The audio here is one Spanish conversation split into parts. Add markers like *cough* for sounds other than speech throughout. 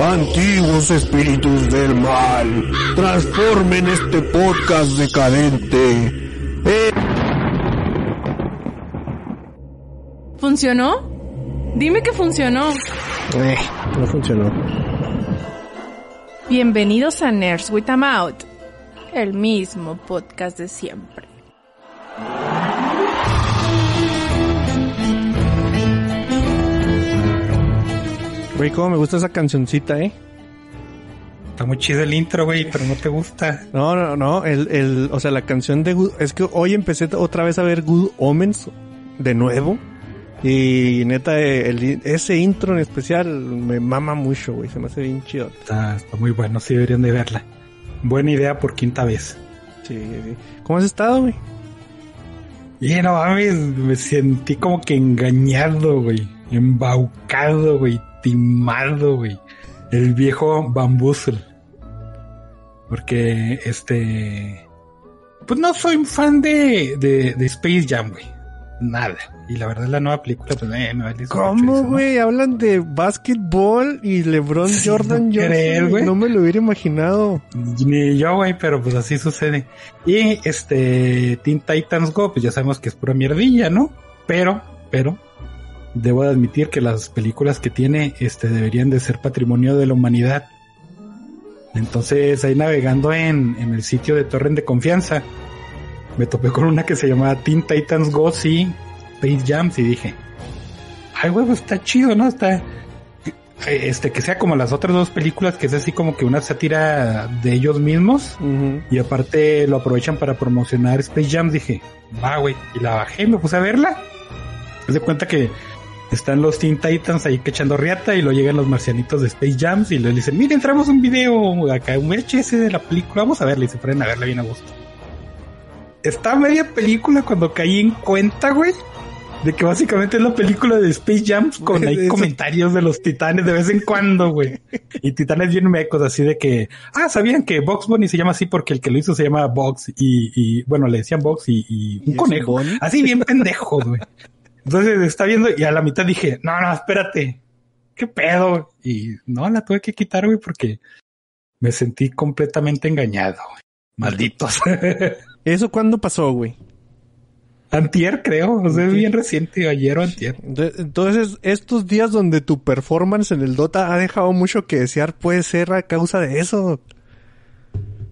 Antiguos espíritus del mal, transformen este podcast decadente. Eh, ¿Funcionó? Dime que funcionó. eh, no funcionó. Bienvenidos a Nerds with a Mouth, el mismo podcast de siempre. Güey, cómo me gusta esa cancioncita, eh. Está muy chido el intro, güey, pero no te gusta. No, no, no, el, el, o sea, la canción de Good, es que hoy empecé otra vez a ver Good Omens de nuevo. Y neta, el, ese intro en especial me mama mucho, güey, se me hace bien chido. Está, está muy bueno, sí deberían de verla. Buena idea por quinta vez. Sí, sí. ¿Cómo has estado, güey? Y no mames, me sentí como que engañado, güey. Embaucado, güey. Timado, güey. El viejo bambuzel. Porque, este... Pues no soy un fan de, de, de Space Jam, güey. Nada. Y la verdad la nueva película, pues eh, me vale ¿Cómo, güey? Hablan de básquetbol y LeBron Sí, Jordan no creer. No me lo hubiera imaginado. Ni yo, güey, pero pues así sucede. Y este Teen Titans Go, pues ya sabemos que es pura mierdilla, ¿no? Pero, pero, debo de admitir que las películas que tiene, este, deberían de ser patrimonio de la humanidad. Entonces, ahí navegando en, en el sitio de Torrent de Confianza, me topé con una que se llamaba Teen Titans Go, sí, Space Jams, y dije, ay, huevo, está chido, ¿no? Está, este, que sea como las otras dos películas, que es así como que una sátira de ellos mismos, y aparte lo aprovechan para promocionar Space Jam, dije, va, güey, y la bajé y me puse a verla. Haz de cuenta que están los Teen Titans ahí que echando riata y luego llegan los marcianitos de Space Jams y le dicen, miren, traemos un video acá, un VHS de la película, vamos a verla y se ponen a verla bien a gusto. Está media película cuando caí en cuenta, güey, de que básicamente es la película de Space Jams con *laughs* ahí Eso- comentarios de los titanes de vez en cuando, güey. Y titanes bien mecos, así de que, ah, sabían que Box Bunny se llama así porque el que lo hizo se llama Box y, y bueno, le decían Box y, y ¿Y un conejo. Así bien pendejo, güey. Entonces está viendo y a la mitad dije, no, no, espérate, qué pedo. Y no, la tuve que quitar, güey, porque me sentí completamente engañado, güey. Malditos. *laughs* ¿Eso cuándo pasó, güey? antier, creo, o sea, es bien reciente, ayer o antier. Entonces, estos días donde tu performance en el Dota ha dejado mucho que desear, puede ser a causa de eso.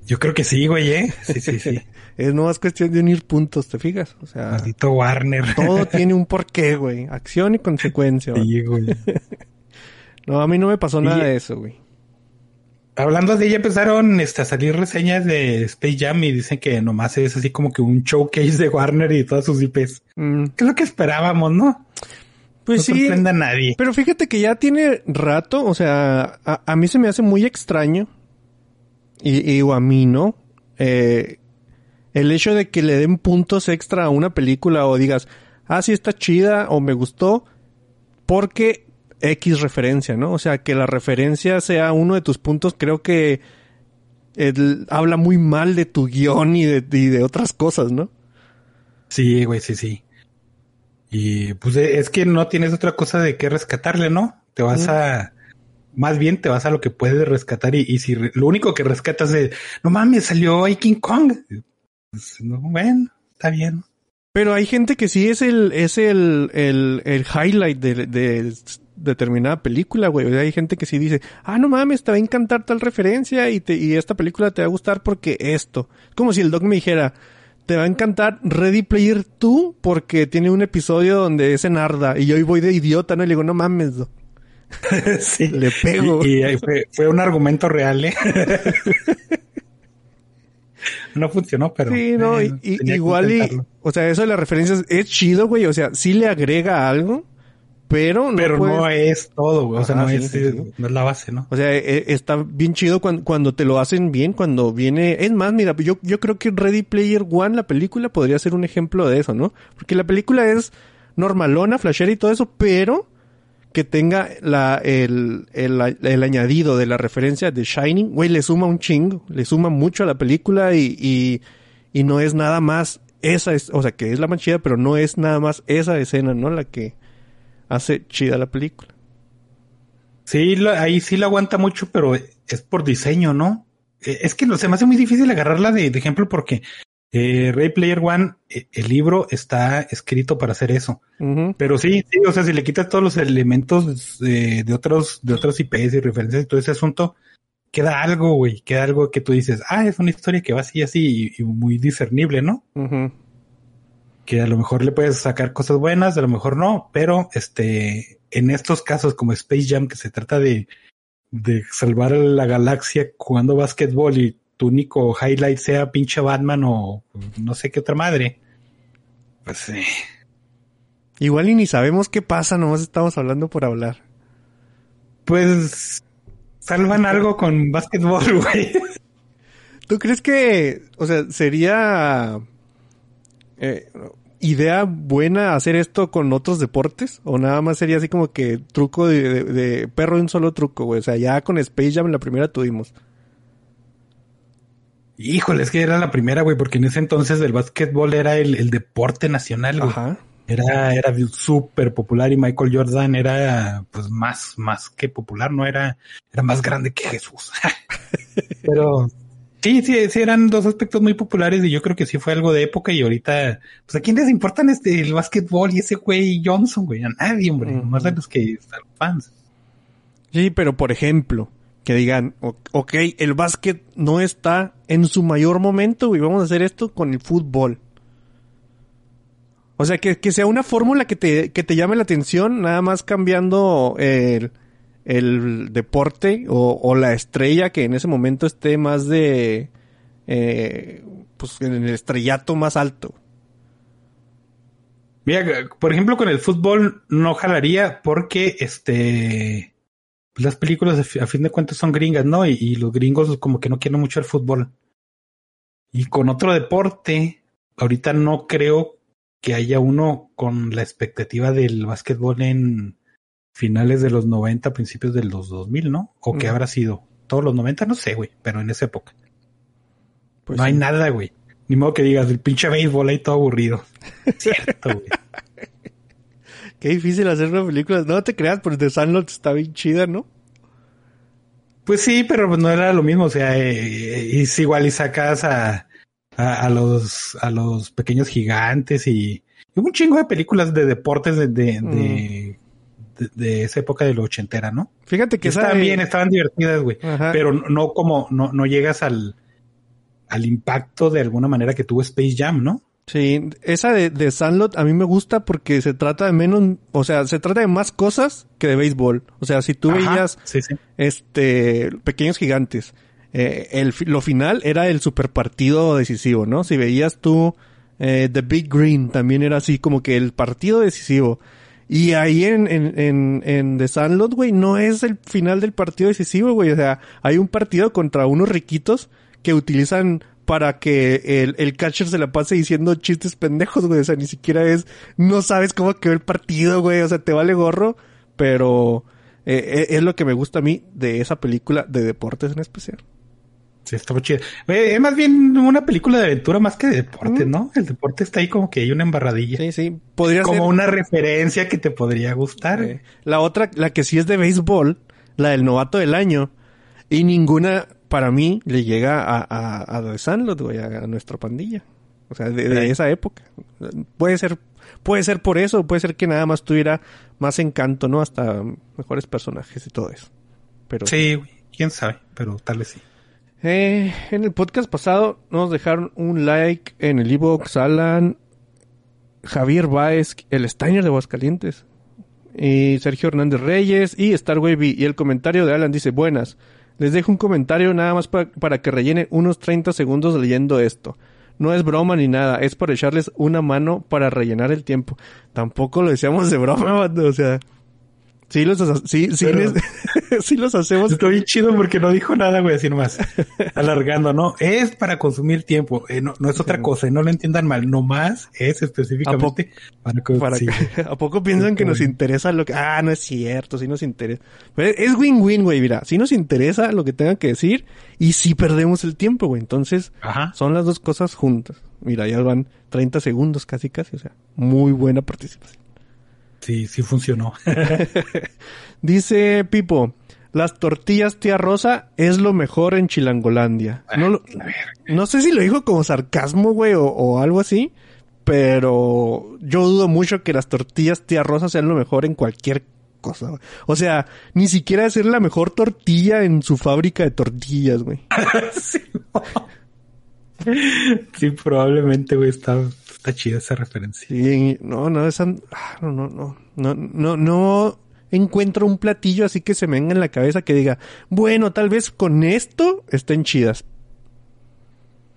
Yo creo que sí, güey, eh. Sí, sí, sí. *laughs* Es no es cuestión de unir puntos, ¿te fijas? O sea, Maldito Warner. todo *laughs* tiene un porqué, güey. Acción y consecuencia. güey. Sí, güey. *laughs* No, a mí no me pasó Y- nada de eso, güey. Hablando de ella, empezaron este, a salir reseñas de Space Jam y dicen que nomás es así como que un showcase de Warner y todas sus IPs. Mm, ¿Qué es lo que esperábamos, no? pues no sí. sorprende a nadie. Pero fíjate que ya tiene rato, o sea, a, a mí se me hace muy extraño, y, y o a mí, ¿no? Eh, el hecho de que le den puntos extra a una película o digas, ah, sí está chida o me gustó, porque X referencia, ¿no? O sea, que la referencia sea uno de tus puntos, creo que el- habla muy mal de tu guion y de, y de otras cosas, ¿no? Sí, güey, sí, sí. Y pues eh, es que no tienes otra cosa de qué rescatarle, ¿no? Te vas a... Más bien te vas a lo que puedes rescatar y, y si re- lo único que rescatas es, no mames, salió ahí King Kong. Pues, no, bueno, está bien. Pero hay gente que sí es el, es el, el, el highlight de, de determinada película, güey. O sea, hay gente que sí dice, ah, no mames, te va a encantar tal referencia y, te, y esta película te va a gustar porque esto. Es como si el doc me dijera, te va a encantar Ready Player 2 porque tiene un episodio donde es en Arda y yo ahí voy de idiota, ¿no? Y le digo, no mames, doc. *laughs* sí. Le pego. Y, y ahí fue, fue un argumento real, ¿eh? *laughs* *laughs* no funcionó, pero... Sí, no, eh, y- igual y, o sea, eso de las referencias es chido, güey. O sea, sí le agrega algo, pero no Pero puedes- no es todo, güey. O sea, Ajá, no, sí, es, sí, sí. no es la base, ¿no? O sea, e- está bien chido cuando, cuando te lo hacen bien, cuando viene... Es más, mira, yo, yo creo que Ready Player One, la película, podría ser un ejemplo de eso, ¿no? Porque la película es normalona, flashera y todo eso, pero que tenga el, el, el añadido de la referencia de Shining, güey, le suma un chingo, le suma mucho a la película y, y, no es nada más esa es, o sea, que es la más chida, pero no es nada más esa escena, ¿no? La que hace chida la película. Sí, ahí sí la aguanta mucho, pero es por diseño, ¿no? E, es que se me hace muy difícil agarrarla de, ejemplo porque eh, Ray Player One, eh, el libro está escrito para hacer eso. Pero sí, sí, o sea, si le quitas todos los elementos de, otros, de otros IPs y referencias y todo ese asunto, queda algo, güey, queda algo que tú dices, ah, es una historia que va así, así y, muy discernible, ¿no? Que a lo mejor le puedes sacar cosas buenas, a lo mejor no, pero este, en estos casos como Space Jam, que se trata de, de salvar a la galaxia jugando básquetbol y tu único highlight sea pinche Batman o no sé qué otra madre. Pues sí. Igual y ni sabemos qué pasa, nomás estamos hablando por hablar. Pues salvan algo con básquetbol, *laughs* güey. ¿Tú crees que, o sea, sería eh, idea buena hacer esto con otros deportes? ¿O nada más sería así como que truco de, perro de un solo truco, güey? O sea, ya con Space Jam en la primera tuvimos. Híjole, es que era la primera, güey, porque en ese entonces el básquetbol era el, deporte nacional, güey. Ajá. Era, era súper popular y Michael Jordan era, pues, más, más que popular, ¿no? Era, era más grande que Jesús. *laughs* Pero, sí, sí, sí, eran dos aspectos muy populares y yo creo que sí fue algo de época y ahorita, pues, ¿a quién les importan este, el básquetbol y ese güey Johnson, güey? A nadie, hombre, más de los que están fans. Sí, pero por ejemplo, que digan, ok, el básquet no está en su mayor momento y vamos a hacer esto con el fútbol. O sea, que, sea una fórmula que te, que te llame la atención, nada más cambiando el, deporte o, la estrella que en ese momento esté más de, eh, pues en el estrellato más alto. Mira, por ejemplo, con el fútbol no jalaría porque este las películas a fin de cuentas son gringas, ¿no? Y, y, los gringos como que no quieren mucho el fútbol. Y con otro deporte, ahorita no creo que haya uno con la expectativa del básquetbol en finales de los 90, principios de los 2000, ¿no? O que habrá sido todos los 90, no sé, güey, pero en esa época. Pues no hay nada, güey. Ni modo que digas, el pinche béisbol ahí todo aburrido. *laughs* Cierto, güey. Qué difícil hacer una película. No te creas, porque The Sandlot está bien chida, ¿no? Pues sí, pero no era lo mismo. O sea, eh, es igual y sacas a, a, los, a los pequeños gigantes y, un chingo de películas de deportes de, de, mm. de, esa época de la ochentera, ¿no? Fíjate que estaban bien, estaban divertidas, güey. Pero no como, no, no llegas al, al impacto de alguna manera que tuvo Space Jam, ¿no? Sí, esa de, de Sandlot a mí me gusta porque se trata de menos, o sea, se trata de más cosas que de béisbol. O sea, si tú veías, este, pequeños gigantes, eh, el, lo final era el super partido decisivo, ¿no? Si veías tú eh, The Big Green, también era así como que el partido decisivo. Y ahí en, en, en, en The Sandlot, güey, no es el final del partido decisivo, güey. O sea, hay un partido contra unos riquitos que utilizan para que el, el catcher se la pase diciendo chistes pendejos, güey. O sea, ni siquiera es, no sabes cómo quedó el partido, güey. O sea, te vale gorro, pero eh, es lo que me gusta a mí de esa película de deportes en especial. Sí, está muy chido. Es más bien una película de aventura más que de deporte, ¿no? El deporte está ahí como que hay una embarradilla. Sí, sí. Podría como una referencia que te podría gustar. La otra, la que sí es de béisbol, la del novato del año. Y ninguna, para mí, le llega a, a, a Sandlot, güey, a, nuestra pandilla. O sea, de, esa época. Puede ser, puede ser por eso, puede ser que nada más tuviera más encanto, ¿no? Hasta mejores personajes y todo eso. Pero... Sí, quién sabe, pero tal vez sí. Eh, en el podcast pasado nos dejaron un like en el ebox Alan, Javier Baez, el Steiner de Aguascalientes, y Sergio Hernández Reyes y Star Wavy. Y el comentario de Alan dice, buenas, les dejo un comentario nada más para que rellenen unos 30 segundos leyendo esto. No es broma ni nada, es por echarles una mano para rellenar el tiempo. Tampoco lo decíamos de broma, *laughs* o sea... Sí, los, sí, sí, Pero- *laughs* sí los hacemos. Bien chido porque no dijo nada, güey, así nomás. *laughs* Alargando, ¿no? Es para consumir tiempo. eh, no, no es otra cosa, no lo entiendan mal. Nomás es específicamente para, co- Para sí, que- *laughs* ¿A poco piensan que nos interesa lo que... Ah, no es cierto, sí nos interesa. Pero es win-win, güey, mira. Sí nos interesa lo que tengan que decir y sí perdemos el tiempo, güey. Entonces, Ajá. son las dos cosas juntas. Mira, ya van 30 segundos casi, casi. O sea, muy buena participación. Sí, sí funcionó. *laughs* Dice Pipo, las tortillas tía Rosa es lo mejor en Chilangolandia. No, lo- no sé si lo dijo como sarcasmo, güey, o, o algo así, pero yo dudo mucho que las tortillas tía Rosa sean lo mejor en cualquier cosa. O sea, ni siquiera ser la mejor tortilla en su fábrica de tortillas, güey. *laughs* sí, no. Sí, probablemente, güey, está, está chida esa referencia. Sí, no, no, esa, ah, no, no, no, no, no, no encuentro un platillo así que se me venga en la cabeza que diga, bueno, tal vez con esto estén chidas.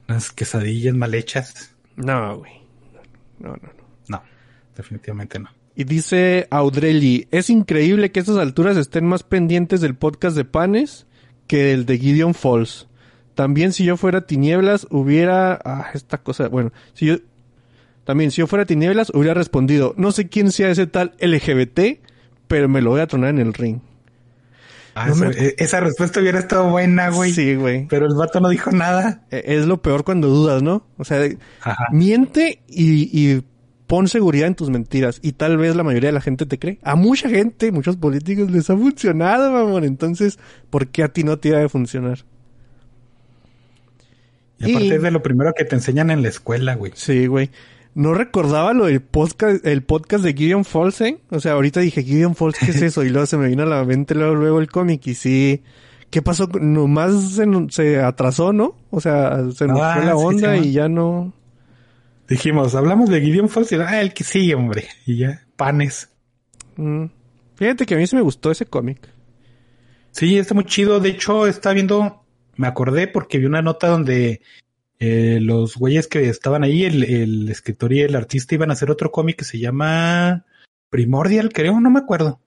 Unas quesadillas mal hechas. No, güey. No, no, no. No, definitivamente no. Y dice Audrelli, es increíble que a estas alturas estén más pendientes del podcast de Panes que del de Gideon Falls. También si yo fuera Tinieblas hubiera... Ah, esta cosa... Bueno, si yo... También si yo fuera Tinieblas hubiera respondido, no sé quién sea ese tal LGBT, pero me lo voy a tronar en el ring. Ah, No esa, me- esa respuesta hubiera estado buena, güey. Sí, güey. Pero el vato no dijo nada. E- Es lo peor cuando dudas, ¿no? O sea, Ajá. miente y, y pon seguridad en tus mentiras. Y tal vez la mayoría de la gente te cree. A mucha gente, muchos políticos les ha funcionado, mamón. Entonces, ¿por qué a ti no te iba a funcionar? Y aparte Y- es de lo primero que te enseñan en la escuela, güey. Sí, güey. No recordaba lo del podcast, el podcast de Gideon Falls, ¿eh? O sea, ahorita dije, Gideon Falls, ¿qué es *laughs* eso? Y luego se me vino a la mente luego, luego el cómic y sí. ¿Qué pasó? Nomás se, se atrasó, ¿no? O sea, se nos Ah, fue la sí, onda sí, y ya no... Dijimos, hablamos de Gideon Falls y ah, el que sigue, hombre. Y ya, panes. Mm. Fíjate que a mí sí me gustó ese cómic. Sí, está muy chido. De hecho, está viendo, me acordé porque vi una nota donde eh, los güeyes que estaban ahí, el, el escritor y el artista, iban a hacer otro cómic que se llama Primordial, creo, no me acuerdo.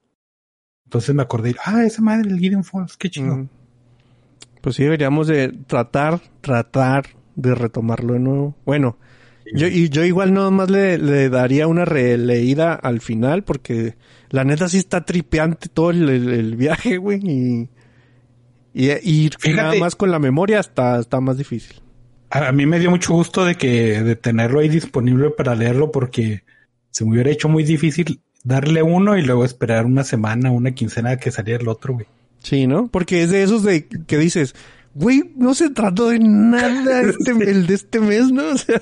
Entonces me acordé, ah, esa madre, el Gideon Falls, qué chido. Mm. Pues sí, deberíamos de tratar, tratar de retomarlo de nuevo. Bueno, yo, y yo igual no más le, le daría una releída al final porque la neta sí está tripeante todo el, el- el viaje, güey. Y, y, y ir Fíjate. nada más con la memoria está, está más difícil. A, mí me dio mucho gusto de que de tenerlo ahí disponible para leerlo porque se me hubiera hecho muy difícil darle uno y luego esperar una semana, una quincena que saliera el otro, güey. Sí, ¿no? Porque es de esos de que dices, güey, no se trató de nada *laughs* este, el de este mes, ¿no? *laughs* O sea,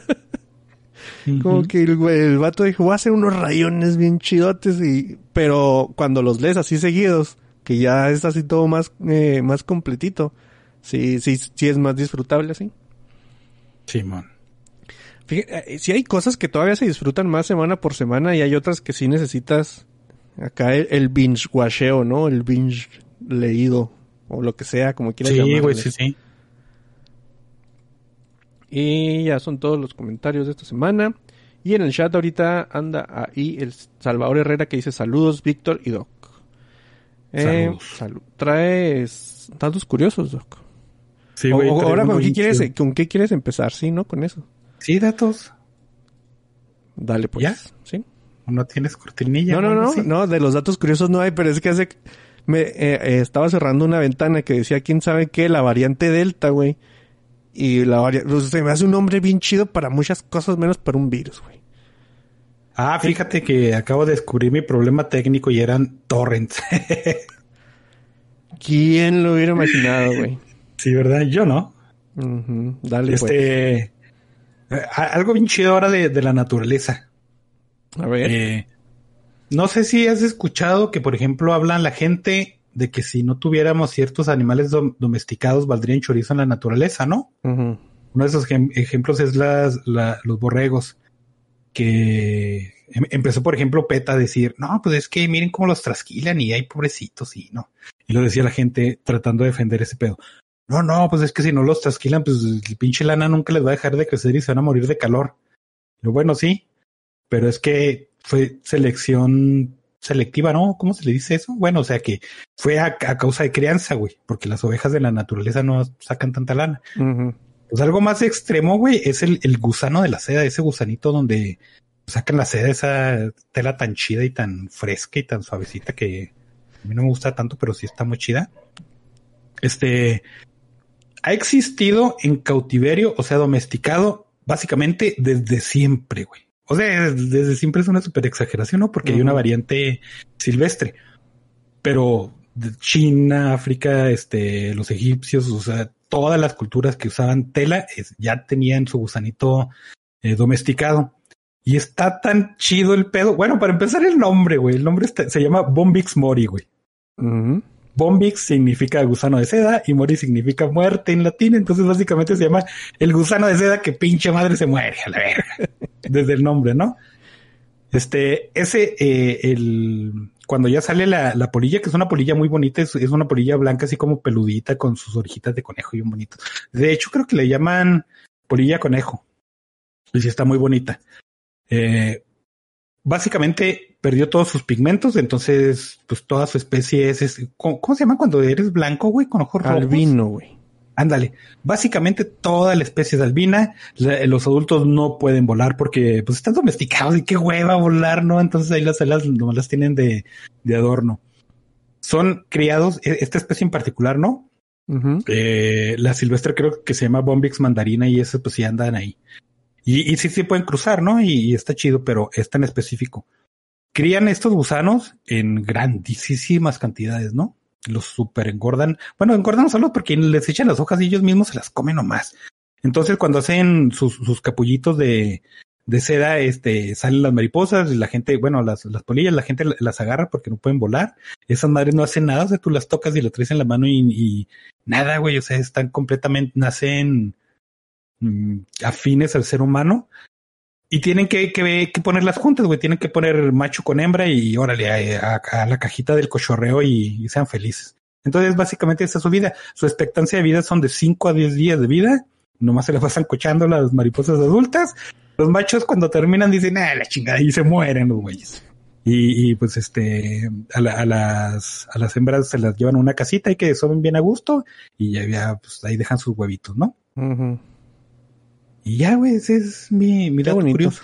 como que el, güey- el vato dijo, voy a hacer unos rayones bien chidotes y... Pero cuando los lees así seguidos, que ya es así todo más, eh, más completito, sí, sí, sí es más disfrutable así. Simón. Fíjate, eh, sí hay cosas que todavía se disfrutan más semana por semana y hay otras que sí necesitas acá el, el binge washeo, ¿no? El binge leído o lo que sea, como quieras Sí, llamarle. güey, sí, sí. Y ya son todos los comentarios de esta semana. Y en el chat ahorita anda ahí el Salvador Herrera que dice saludos, Víctor y Doc. Eh, Saludos. salu- traes datos curiosos, Doc. Sí, O- güey, o- trae ahora, ¿con qué, quieres, chido. ¿con qué quieres empezar? Sí, ¿no? Con eso. Sí, datos. Dale, pues. ¿Ya? ¿Sí? ¿O no tienes cortinilla? No, no, no, no, de los datos curiosos no hay, pero es que hace... Me, eh, eh, estaba cerrando una ventana que decía, quién sabe qué, la variante Delta, güey. Y la variante... se me hace un nombre bien chido para muchas cosas, menos para un virus, güey. Ah, fíjate que acabo de descubrir mi problema técnico y eran torrents. *laughs* ¿Quién lo hubiera imaginado, güey? Sí, ¿verdad? Yo no. Dale, pues. Este... algo bien chido ahora de, de la naturaleza. A ver. Eh, no sé si has escuchado que, por ejemplo, hablan la gente de que si no tuviéramos ciertos animales dom- domesticados, valdrían chorizo en la naturaleza, ¿no? Uno de esos ejem- ejemplos es las, la- los borregos, que em- empezó, por ejemplo, PETA a decir, no, pues es que miren cómo los trasquilan y hay pobrecitos y no. Y lo decía la gente tratando de defender ese pedo. No, no, pues es que si no los trasquilan, pues el pinche lana nunca les va a dejar de crecer y se van a morir de calor. Lo bueno, sí, pero es que fue selección selectiva, ¿no? ¿Cómo se le dice eso? Bueno, o sea que fue a, causa de crianza, güey, porque las ovejas de la naturaleza no sacan tanta lana. Pues algo más extremo, güey, es el, el gusano de la seda, ese gusanito donde sacan la seda, esa tela tan chida y tan fresca y tan suavecita que a mí no me gusta tanto, pero sí está muy chida. Este ha existido en cautiverio, o sea, domesticado, básicamente desde siempre, güey. O sea, desde siempre es una super exageración, ¿no? Porque hay una variante silvestre. Pero China, África, este, los egipcios, o sea, todas las culturas que usaban tela ya tenían su gusanito eh, domesticado. Y está tan chido el pedo. Bueno, para empezar el nombre, güey. El nombre se llama Bombix Mori, güey. Bombix significa gusano de seda y Mori significa muerte en latín. Entonces básicamente se llama el gusano de seda que pinche madre se muere a la verga. *laughs* Desde el nombre, ¿no? Este, ese, eh, el, cuando ya sale la, la, polilla, que es una polilla muy bonita, es, una polilla blanca así como peludita con sus orejitas de conejo y un bonito. De hecho, creo que le llaman polilla conejo. Y sí está muy bonita. Eh, básicamente perdió todos sus pigmentos, entonces, pues toda su especie es, ¿cómo, se llama cuando eres blanco, güey, con ojos rojos? Albino, güey. Ándale, básicamente toda la especie es albina, los adultos no pueden volar porque pues están domesticados y qué hueva volar, ¿no? Entonces ahí las alas nomás las tienen de, de adorno. Son criados, e, esta especie en particular, ¿no? eh, la silvestre creo que se llama Bombix mandarina y eso pues sí andan ahí. Y, y sí, sí pueden cruzar, ¿no? Y, está chido, pero es tan específico. Crían estos gusanos en grandísimas cantidades, ¿no? Los super engordan. Bueno, engordan solo porque les echan las hojas y ellos mismos se las comen nomás. Entonces, cuando hacen sus, sus capullitos de, de seda, este, salen las mariposas y la gente, bueno, las, las polillas, la gente las agarra porque no pueden volar. Esas madres no hacen nada, o sea, tú las tocas y las traes en la mano y, y nada, güey, o sea, están completamente, nacen afines al ser humano y tienen que, que, ponerlas juntas, güey. Tienen que poner macho con hembra y órale a, la cajita del cochorreo y, sean felices. Entonces, básicamente, esa es su vida. Su expectancia de vida son de 5 a 10 días de vida. Nomás se las pasan cochando las mariposas adultas. Los machos, cuando terminan, dicen, ah, la chingada, y se mueren los güeyes. Y, y, pues, este, a, a, las, a las hembras se las llevan a una casita y que soben bien a gusto y ya, pues, ahí dejan sus huevitos, ¿no? Y ya, güey, ese es mi, mi dato curioso.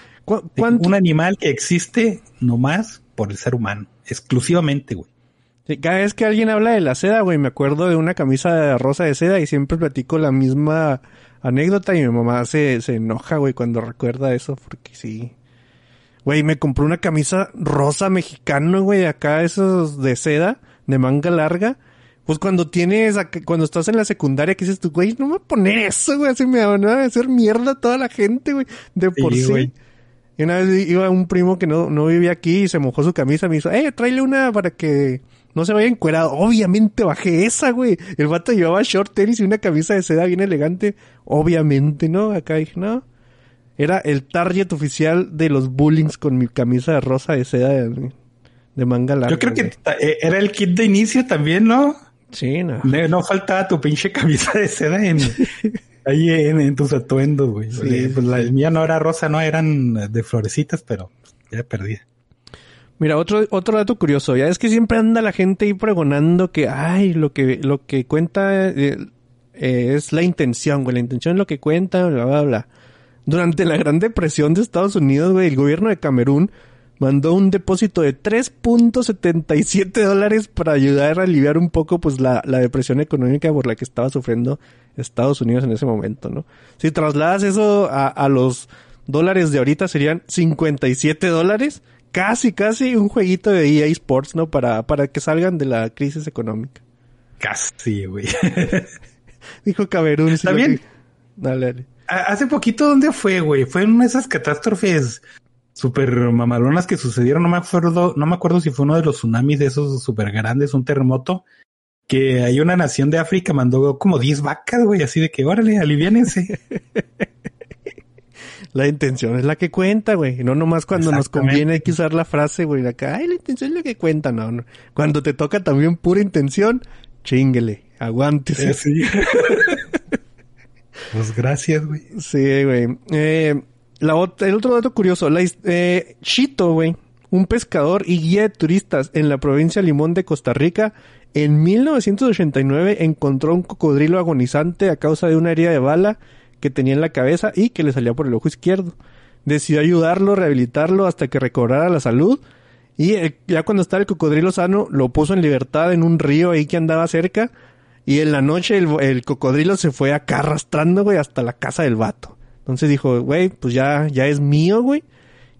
Un animal que existe nomás por el ser humano, exclusivamente, güey. cada vez que alguien habla de la seda, güey, me acuerdo de una camisa rosa de seda y siempre platico la misma anécdota y mi mamá se, se enoja, güey, cuando recuerda eso, porque sí. Güey, me compró una camisa rosa mexicano, güey, acá esos de seda, de manga larga. Pues cuando tienes, cuando estás en la secundaria, que dices tú, güey, no me poner eso, güey, así me van a hacer mierda toda la gente, güey, de por sí. Y una vez iba un primo que no, no vivía aquí y se mojó su camisa, me hizo, eh, tráele una para que no se vaya encuerado. Obviamente bajé esa, güey. El vato llevaba short tenis y una camisa de seda bien elegante. Obviamente, ¿no? Acá dije, no. Era el target oficial de los bullings con mi camisa de rosa de seda de, de manga larga. Yo creo que eh, era el kit de inicio también, ¿no? Sí, no. No faltaba tu pinche camisa de seda en, *laughs* ahí en, tus atuendos, güey. pues la mía no era rosa, no, eran de florecitas, pero ya perdí. Mira, otro, otro dato curioso, ya es que siempre anda la gente ahí pregonando que, ay, lo que, lo que cuenta eh, eh, es la intención, güey, la intención es lo que cuenta, bla, bla, bla. Durante la Gran Depresión de Estados Unidos, güey, el gobierno de Camerún mandó un depósito de 3.77 dólares para ayudar a aliviar un poco pues la, la, depresión económica por la que estaba sufriendo Estados Unidos en ese momento, ¿no? Si trasladas eso a, a los dólares de ahorita serían 57 dólares, casi, casi un jueguito de EA Sports, ¿no? Para, para que salgan de la crisis económica. Casi, güey. *laughs* Dijo Camerún. Está bien. Dale, dale. Hace poquito, ¿dónde fue, güey? Fue en una de esas catástrofes super mamalonas que sucedieron. No me acuerdo, no me acuerdo si fue uno de los tsunamis de esos super grandes, un terremoto, que hay una nación de África mandó como 10 vacas, güey, así de que órale, aliviánense. *laughs* La intención es la que cuenta, güey. No nomás cuando nos conviene hay que usar la frase, güey, acá, ay, la intención es la que cuenta, no, no. Cuando te toca también pura intención, chinguele, aguántese. sí. *laughs* pues gracias, güey. Sí, güey. Eh, el otro dato curioso, la, eh, Chito, güey, un pescador y guía de turistas en la provincia Limón de Costa Rica, en 1989 encontró un cocodrilo agonizante a causa de una herida de bala que tenía en la cabeza y que le salía por el ojo izquierdo. Decidió ayudarlo, rehabilitarlo hasta que recobrara la salud. Y eh, ya cuando estaba el cocodrilo sano, lo puso en libertad en un río ahí que andaba cerca. Y en la noche el, el cocodrilo se fue acá arrastrando, güey, hasta la casa del vato. Entonces dijo, güey, pues ya, ya es mío, güey.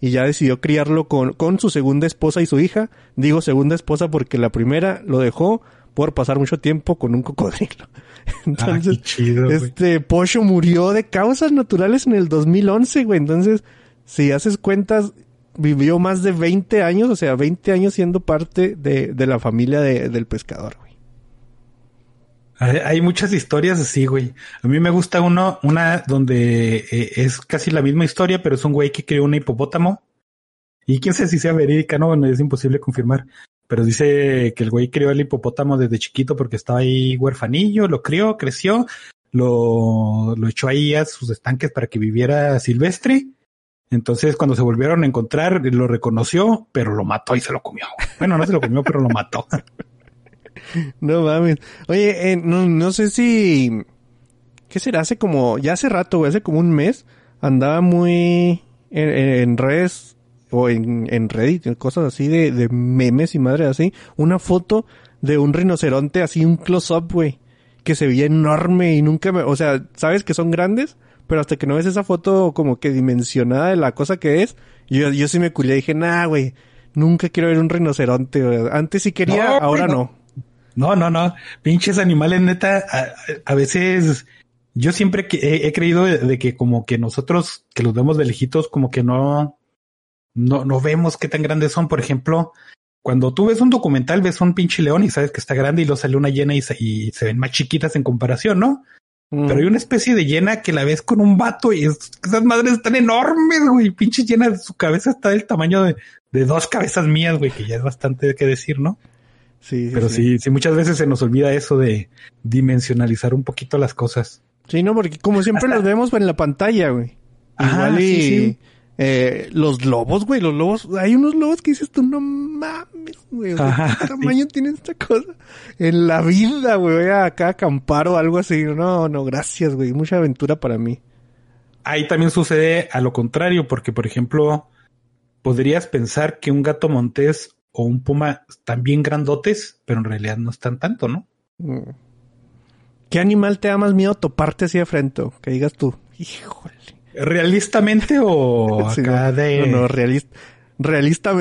Y ya decidió criarlo con, con su segunda esposa y su hija. Digo segunda esposa porque la primera lo dejó por pasar mucho tiempo con un cocodrilo. *laughs* Entonces, Ah, chido, este Pocho murió de causas naturales en el 2011, güey. Entonces, si haces cuentas, vivió más de 20 años, o sea, 20 años siendo parte de, de la familia de- del pescador, güey. Hay, muchas historias así, güey. A mí me gusta uno, una donde eh, es casi la misma historia, pero es un güey que creó un hipopótamo. Y quién sabe si sea verídica, no, bueno, es imposible confirmar. Pero dice que el güey crió el hipopótamo desde chiquito porque estaba ahí huerfanillo, lo crió, creció, lo, lo echó ahí a sus estanques para que viviera silvestre. Entonces, cuando se volvieron a encontrar, lo reconoció, pero lo mató y se lo comió. Bueno, no se lo comió, pero lo mató. *laughs* *laughs* No mames. Oye, eh, no, no sé si... ¿Qué será? Hace como... Ya hace rato, güey. Hace como un mes. Andaba muy... En, en- en redes... O en, en Reddit. Cosas así de, de memes y madre así. Una foto de un rinoceronte así. Un close-up, güey. Que se veía enorme y nunca me... O sea, sabes que son grandes. Pero hasta que no ves esa foto como que dimensionada de la cosa que es. Yo, yo sí me culé. Dije, nah, güey. Nunca quiero ver un rinoceronte. Antes sí quería, No, ahora no. No. No, no. Pinches animales, neta, a, a veces yo siempre que he, he creído de, que como que nosotros que los vemos de lejitos, como que no, no, no vemos qué tan grandes son. Por ejemplo, cuando tú ves un documental, ves un pinche león y sabes que está grande y lo sale una llena y se, y se ven más chiquitas en comparación, ¿no? Mm. Pero hay una especie de llena que la ves con un vato y es- esas madres están enormes, güey. Pinche llena, su cabeza está del tamaño de, de dos cabezas mías, güey, que ya es bastante que decir, ¿no? Sí, sí, Pero sí. sí, sí, muchas veces se nos olvida eso de dimensionalizar un poquito las cosas. Sí, no, porque como siempre los vemos en la pantalla, güey. Ajá, Igual y sí, sí. eh, los lobos, güey, los lobos, hay unos lobos que dices tú, no mames, güey, Ajá, ¿qué tamaño tiene esta cosa? En la vida, güey, voy a acá a acampar o algo así. No, no, gracias, güey, mucha aventura para mí. Ahí también sucede a lo contrario, porque por ejemplo, podrías pensar que un gato montés o un puma están bien grandotes, pero en realidad no están tanto, ¿no? Mm. ¿Qué animal te da más miedo toparte así de frente? Que digas tú, híjole. ¿Realistamente o *laughs* Sí, acá no, de... no, no, realista. Realista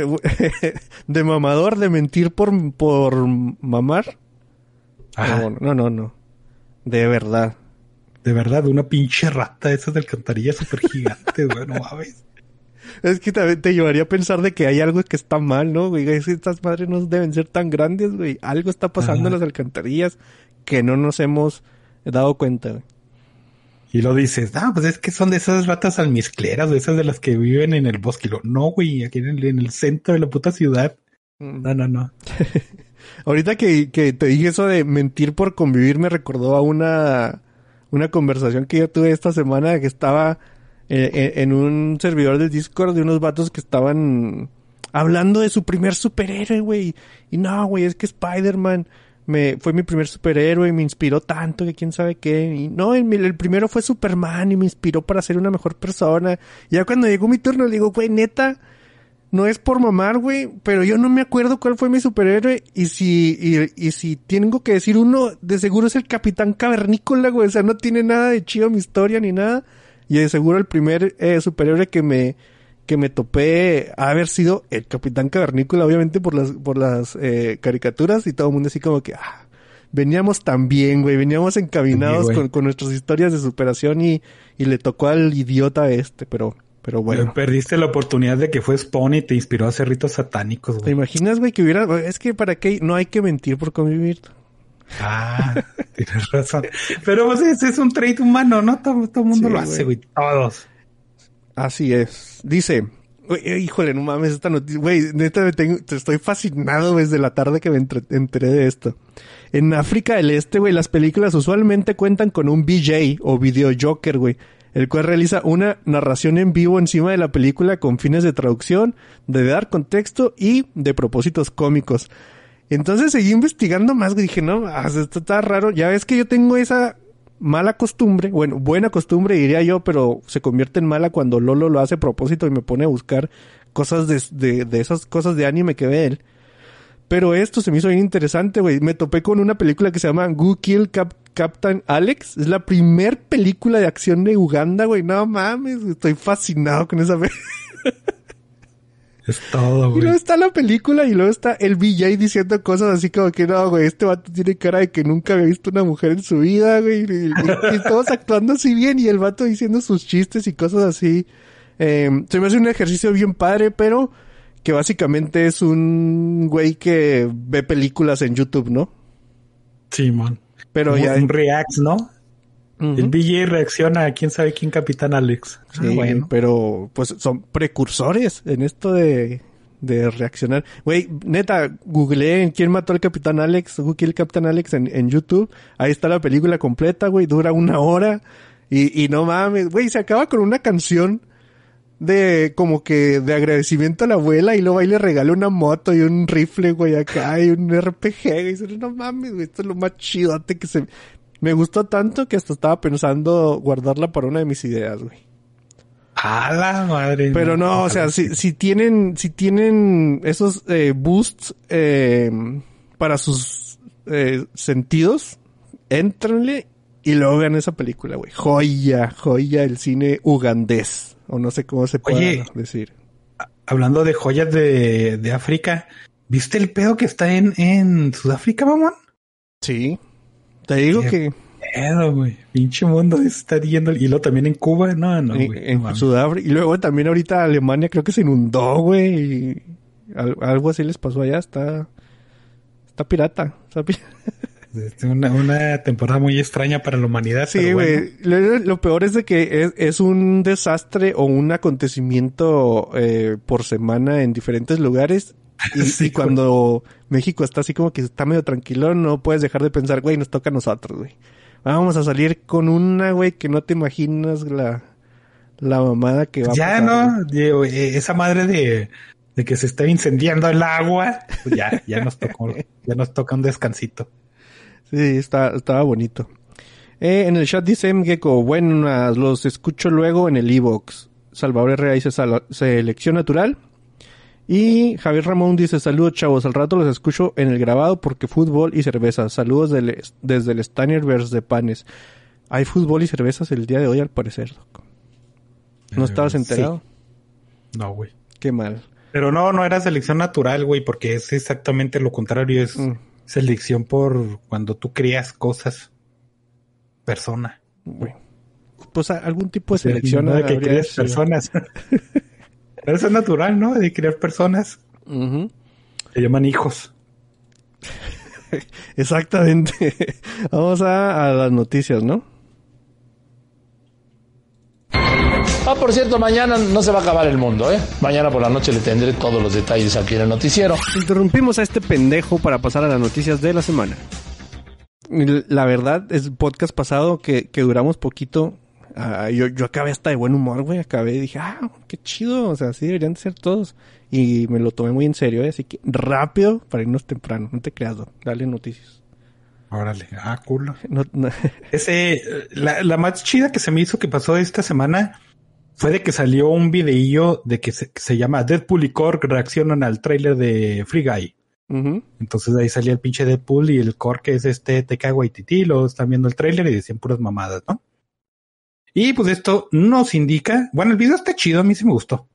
*laughs* de mamador, de mentir por, por mamar. No, no, no, no. De verdad. de verdad, una pinche rata de esas de alcantarilla súper gigante, *laughs* güey, no mames. Es que también te llevaría a pensar de que hay algo que está mal, ¿no? Güey, es que estas madres no deben ser tan grandes, güey. Algo está pasando Ajá. en las alcantarillas que no nos hemos dado cuenta, güey. Y lo dices, ah, pues es que son de esas ratas almizcleras, de esas de las que viven en el bosque. Y lo, no, güey, aquí en el, en el centro de la puta ciudad. No, no, no. *laughs* Ahorita que, que te dije eso de mentir por convivir, me recordó a una, una conversación que yo tuve esta semana que estaba eh, eh, en un servidor del Discord de unos vatos que estaban hablando de su primer superhéroe, güey. Y no, güey, es que Spider-Man me, fue mi primer superhéroe y me inspiró tanto que quién sabe qué. Y no, el, el primero fue Superman y me inspiró para ser una mejor persona. Y ya cuando llegó mi turno le digo, güey, neta, no es por mamar, güey, pero yo no me acuerdo cuál fue mi superhéroe y si y, y si tengo que decir uno, de seguro es el Capitán Cavernícola, güey, o sea, no tiene nada de chido mi historia ni nada. Y de seguro el primer eh, superhéroe que me que me topé ha haber sido el Capitán Cavernícola, obviamente por las por las eh, caricaturas y todo el mundo así como que ah, veníamos tan bien, güey, veníamos encaminados Sí, con, con nuestras historias de superación y, y le tocó al idiota este, pero pero bueno. Perdiste la oportunidad de que fue Spawn y te inspiró a hacer ritos satánicos, ¿Te güey. imaginas, güey, que hubiera... Es que para qué... No hay que mentir por convivir. Ah, tienes razón. Pero pues ese es un trait humano, ¿no? Todo, todo el mundo Sí, lo hace, güey. Todos. Así es. Dice... eh, híjole, no mames esta noticia. Güey, neta, me tengo, te estoy fascinado desde la tarde que me entre- enteré de esto. En África del Este, güey, las películas usualmente cuentan con un VJ o video Joker, güey. el cual realiza una narración en vivo encima de la película con fines de traducción, de dar contexto y de propósitos cómicos. Entonces seguí investigando más, dije, no, ah, esto está raro. Ya ves que yo tengo esa mala costumbre, bueno, buena costumbre diría yo, pero se convierte en mala cuando Lolo lo hace a propósito y me pone a buscar cosas de, de, esas cosas de anime que ve él. Pero esto se me hizo bien interesante, güey. Me topé con una película que se llama Who Kill Captain Alex. Es la primer película de acción de Uganda, güey. No mames, estoy fascinado con esa película. *laughs* Es todo, güey. Y luego está la película y luego está el VJ diciendo cosas así como que no, güey, este vato tiene cara de que nunca había visto una mujer en su vida, güey. Y, *laughs* todos actuando así bien y el vato diciendo sus chistes y cosas así. Eh, se me hace un ejercicio bien padre, pero que básicamente es un güey que ve películas en YouTube, ¿no? Sí, man. Pero ya. Un reacts, ¿no? El BJ reacciona a quién sabe quién Capitán Alex. Ah, sí, bueno. pero pues son precursores en esto de, de reaccionar. Güey, neta, googleé en quién mató al Capitán Alex, who killed Capitán Alex en, en YouTube. Ahí está la película completa, güey, dura una hora. Y, y no mames, güey, se acaba con una canción de como que de agradecimiento a la abuela y luego ahí le regaló una moto y un rifle, güey, acá y un RPG. Y dice, no mames, güey, esto es lo más chidote que se... Me gustó tanto que hasta estaba pensando guardarla para una de mis ideas, güey. A la madre. Pero no, o sea, si, si tienen, si tienen esos eh, boosts eh, para sus eh, sentidos, éntrenle y luego vean esa película, güey. Joya, joya del cine ugandés. O no sé cómo se puede decir. Hablando de joyas de, de África, ¿viste el pedo que está en, en Sudáfrica, mamón? Sí. Te digo que. Pedo, güey. Pinche mundo está yendo. Y luego también en Cuba, no, no, güey. En, Sudáfrica. Y luego también ahorita Alemania creo que se inundó, güey. Y algo así les pasó allá. Está. Está pirata. Está pirata. *laughs* Una, una, temporada muy extraña para la humanidad. Sí, güey. Lo, peor es de que es, es un desastre o un acontecimiento eh, por semana en diferentes lugares. Y, *laughs* cuando México está así como que está medio tranquilo, no puedes dejar de pensar, güey, nos toca a nosotros, güey. Vamos a salir con una, güey, que no te imaginas la, la mamada que va a Ya, ¿no? Esa madre de, de que se está incendiando el agua, pues ya, ya nos tocó, ya nos toca un descansito. Sí, está, estaba bonito. Eh, en el chat dice Mgeko, buenas, los escucho luego en el Evox. Salvador Herrera dice selección natural. Y Javier Ramón dice, saludos chavos, al rato los escucho en el grabado porque fútbol y cerveza. Saludos desde el Steinerverse de Panes. Hay fútbol y cervezas el día de hoy al parecer, ¿No eh, estabas enterado? No, güey. Qué mal. Pero no, no era selección natural, güey, porque es exactamente lo contrario. Es mm. selección por cuando tú creas cosas. Persona. Güey. Pues algún tipo de selección. de que creas personas. *laughs* Pero eso es natural, ¿no? De crear personas. Se llaman hijos. *laughs* Exactamente. Vamos a, las noticias, ¿no? Ah, por cierto, mañana no se va a acabar el mundo, ¿eh? Mañana por la noche le tendré todos los detalles aquí en el noticiero. Interrumpimos a este pendejo para pasar a las noticias de la semana. La verdad, es podcast pasado que, que duramos poquito Ah, yo, yo acabé hasta de buen humor, güey. Acabé y dije, ah, qué chido. O sea, así deberían de ser todos. Y me lo tomé muy en serio, ¿eh? Así que rápido para irnos temprano. No te creas, Dale noticias. Órale, ah, cool. *laughs* Ese, la, la, más chida que se me hizo que pasó esta semana fue de que salió un videillo de que se, se llama Deadpool y Cork reaccionan al tráiler de Free Guy. Entonces ahí salía el pinche Deadpool y el Cork que es este y Titi lo están viendo el tráiler y decían puras mamadas, ¿no? Y pues esto nos indica, bueno, el video está chido, a mí sí me gustó.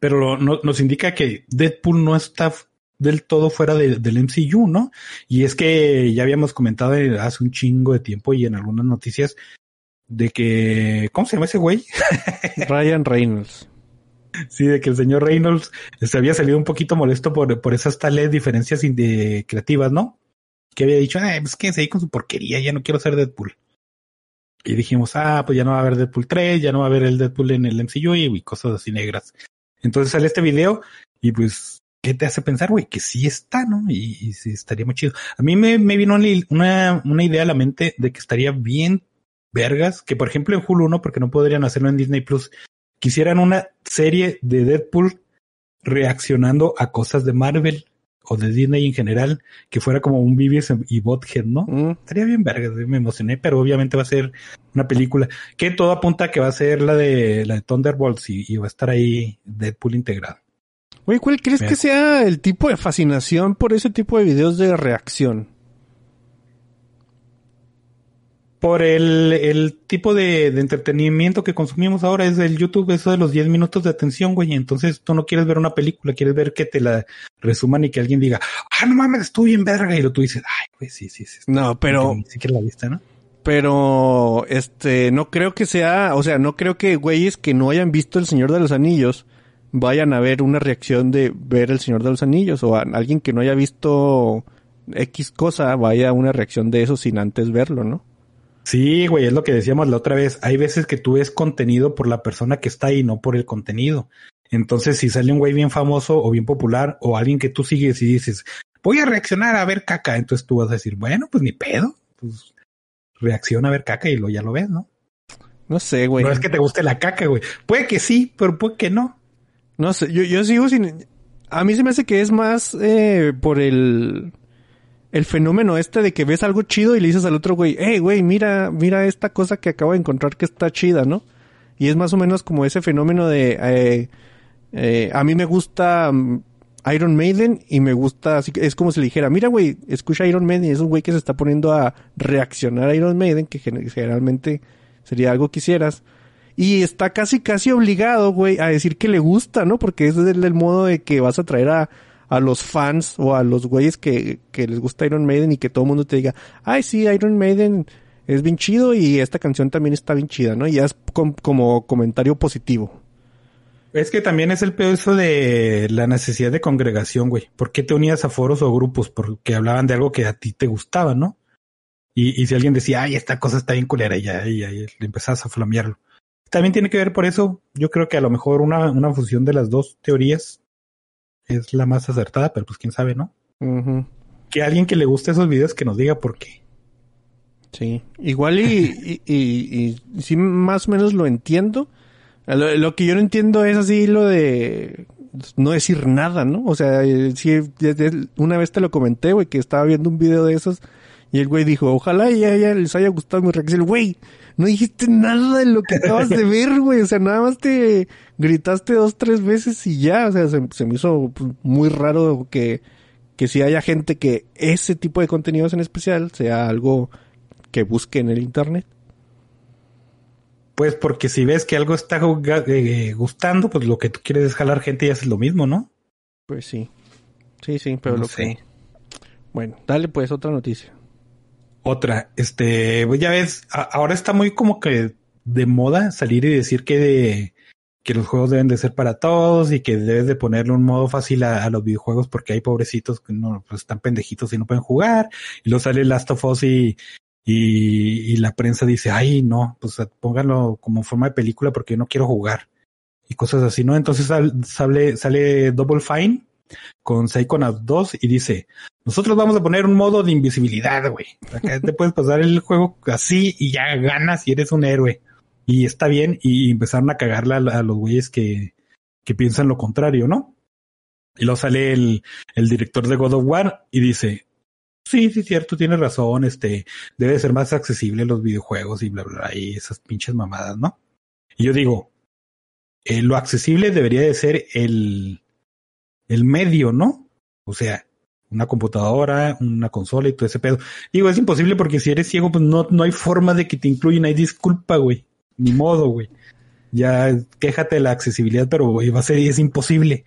Pero nos indica que Deadpool no está del todo fuera del MCU, ¿no? Y es que ya habíamos comentado hace un chingo de tiempo y en algunas noticias de que, ¿cómo se llama ese güey? *laughs* Ryan Reynolds. Sí, de que el señor Reynolds se había salido un poquito molesto por, por esas tales diferencias de, creativas, ¿no? Que había dicho, es pues que se ahí con su porquería, ya no quiero ser Deadpool. Y dijimos, ah, pues ya no va a haber Deadpool 3, ya no va a haber el Deadpool en el MCU y, cosas así negras. Entonces sale este video y pues, ¿qué te hace pensar, güey? Que sí está, ¿no? Y, sí estaría muy chido. A mí me, me vino una, una idea a la mente de que estaría bien vergas que, por ejemplo, en Hulu no, porque no podrían hacerlo en Disney Plus, quisieran una serie de Deadpool reaccionando a cosas de Marvel o de Disney en general, que fuera como un Vivies y Bothead, ¿no? Mm. Estaría bien vergas, me emocioné, pero obviamente va a ser una película que todo apunta a que va a ser la de la de Thunderbolts y, y va a estar ahí Deadpool integrado. Güey, ¿cuál crees que sea el tipo de fascinación por ese tipo de videos de reacción? Por el, el tipo de, de entretenimiento que consumimos ahora es el YouTube, eso de los 10 minutos de atención, güey. Entonces tú no quieres ver una película, quieres ver que te la resuman y que alguien diga, ah, no mames, estuve bien verga. Y lo tú dices, ay, güey, sí, sí, sí. No, pero, Ni siquiera la viste, ¿no? pero, este, no creo que sea, o sea, no creo que güeyes que no hayan visto El Señor de los Anillos vayan a ver una reacción de ver El Señor de los Anillos o a alguien que no haya visto X cosa vaya a una reacción de eso sin antes verlo, ¿no? Sí, güey, es lo que decíamos la otra vez. Hay veces que tú ves contenido por la persona que está ahí, no por el contenido. Entonces, si sale un güey bien famoso o bien popular o alguien que tú sigues y dices, voy a reaccionar a ver caca, entonces tú vas a decir, bueno, pues ni pedo, pues reacciona a ver caca y lo ya lo ves, ¿no? No sé, güey. No es que te guste la caca, güey. Puede que sí, pero puede que no. No sé, yo, yo sigo sin... A mí se me hace que es más eh, por el... El fenómeno este de que ves algo chido y le dices al otro güey, hey, güey, mira, mira esta cosa que acabo de encontrar que está chida, ¿no? Y es más o menos como ese fenómeno de... eh, eh, a mí me gusta mm, Iron Maiden y me gusta... Así que es como si le dijera, mira, güey, escucha Iron Maiden y es un güey que se está poniendo a reaccionar a Iron Maiden, que gen- generalmente sería algo que hicieras. Y está casi, casi obligado, güey, a decir que le gusta, ¿no? Porque es el, el modo de que vas a traer a, a los fans o a los güeyes que, les gusta Iron Maiden y que todo el mundo te diga, ay, sí, Iron Maiden es bien chido y esta canción también está bien chida, ¿no? Y ya es com- como comentario positivo. Es que también es el peor eso de la necesidad de congregación, güey. ¿Por qué te unías a foros o grupos? Porque hablaban de algo que a ti te gustaba, ¿no? Y, si alguien decía, ay, esta cosa está bien culera, y ya, y le empezabas a flamearlo. También tiene que ver por eso. Yo creo que a lo mejor una, una fusión de las dos teorías es la más acertada, pero pues quién sabe, ¿no? Que alguien que le guste esos videos que nos diga por qué. Sí, igual y, y, y, y sí más o menos lo entiendo. Lo, lo que yo no entiendo es así lo de no decir nada, ¿no? O sea, eh, sí, una vez te lo comenté, güey, que estaba viendo un video de esos y el güey dijo, ojalá ya, ya les haya gustado mi reacción. Güey, no dijiste nada de lo que acabas de *laughs* ver, güey. O sea, nada más te gritaste dos, tres veces y ya. O sea, se, se me hizo pues, muy raro que, que si haya gente que ese tipo de contenidos en especial sea algo que busque en el internet. Pues porque si ves que algo está eh, gustando, pues lo que tú quieres es jalar gente y haces lo mismo, ¿no? Pues sí. Sí, sí, pero No lo sé. que... Bueno, dale pues otra noticia. Otra, este, pues ya ves, ahora está muy como que de moda salir y decir que de, que los juegos deben de ser para todos y que debes de ponerle un modo fácil a, a los videojuegos porque hay pobrecitos que no, pues están pendejitos y no pueden jugar. Y luego sale Last of Us y, y, y la prensa dice, ay, no, pues pónganlo como forma de película porque yo no quiero jugar. Y cosas así, ¿no? Entonces sal- sale, sale Double Fine con Psychonauts 2 y dice, nosotros vamos a poner un modo de invisibilidad, güey. Acá te puedes pasar el juego así y ya ganas y eres un héroe. Y está bien y empezaron a cagarla a, los güeyes que, que piensan lo contrario, ¿no? Y luego sale el, el director de God of War y dice, sí, sí, cierto, tienes razón, este, debe ser más accesible los videojuegos y bla, bla, bla, y esas pinches mamadas, ¿no? Y yo digo, eh, lo accesible debería de ser el, el medio, ¿no? O sea, una computadora, una consola y todo ese pedo. Digo, es imposible porque si eres ciego, pues no, no hay forma de que te incluyan, hay disculpa, güey. Ni modo, güey. Ya quéjate de la accesibilidad, pero va a ser, es imposible.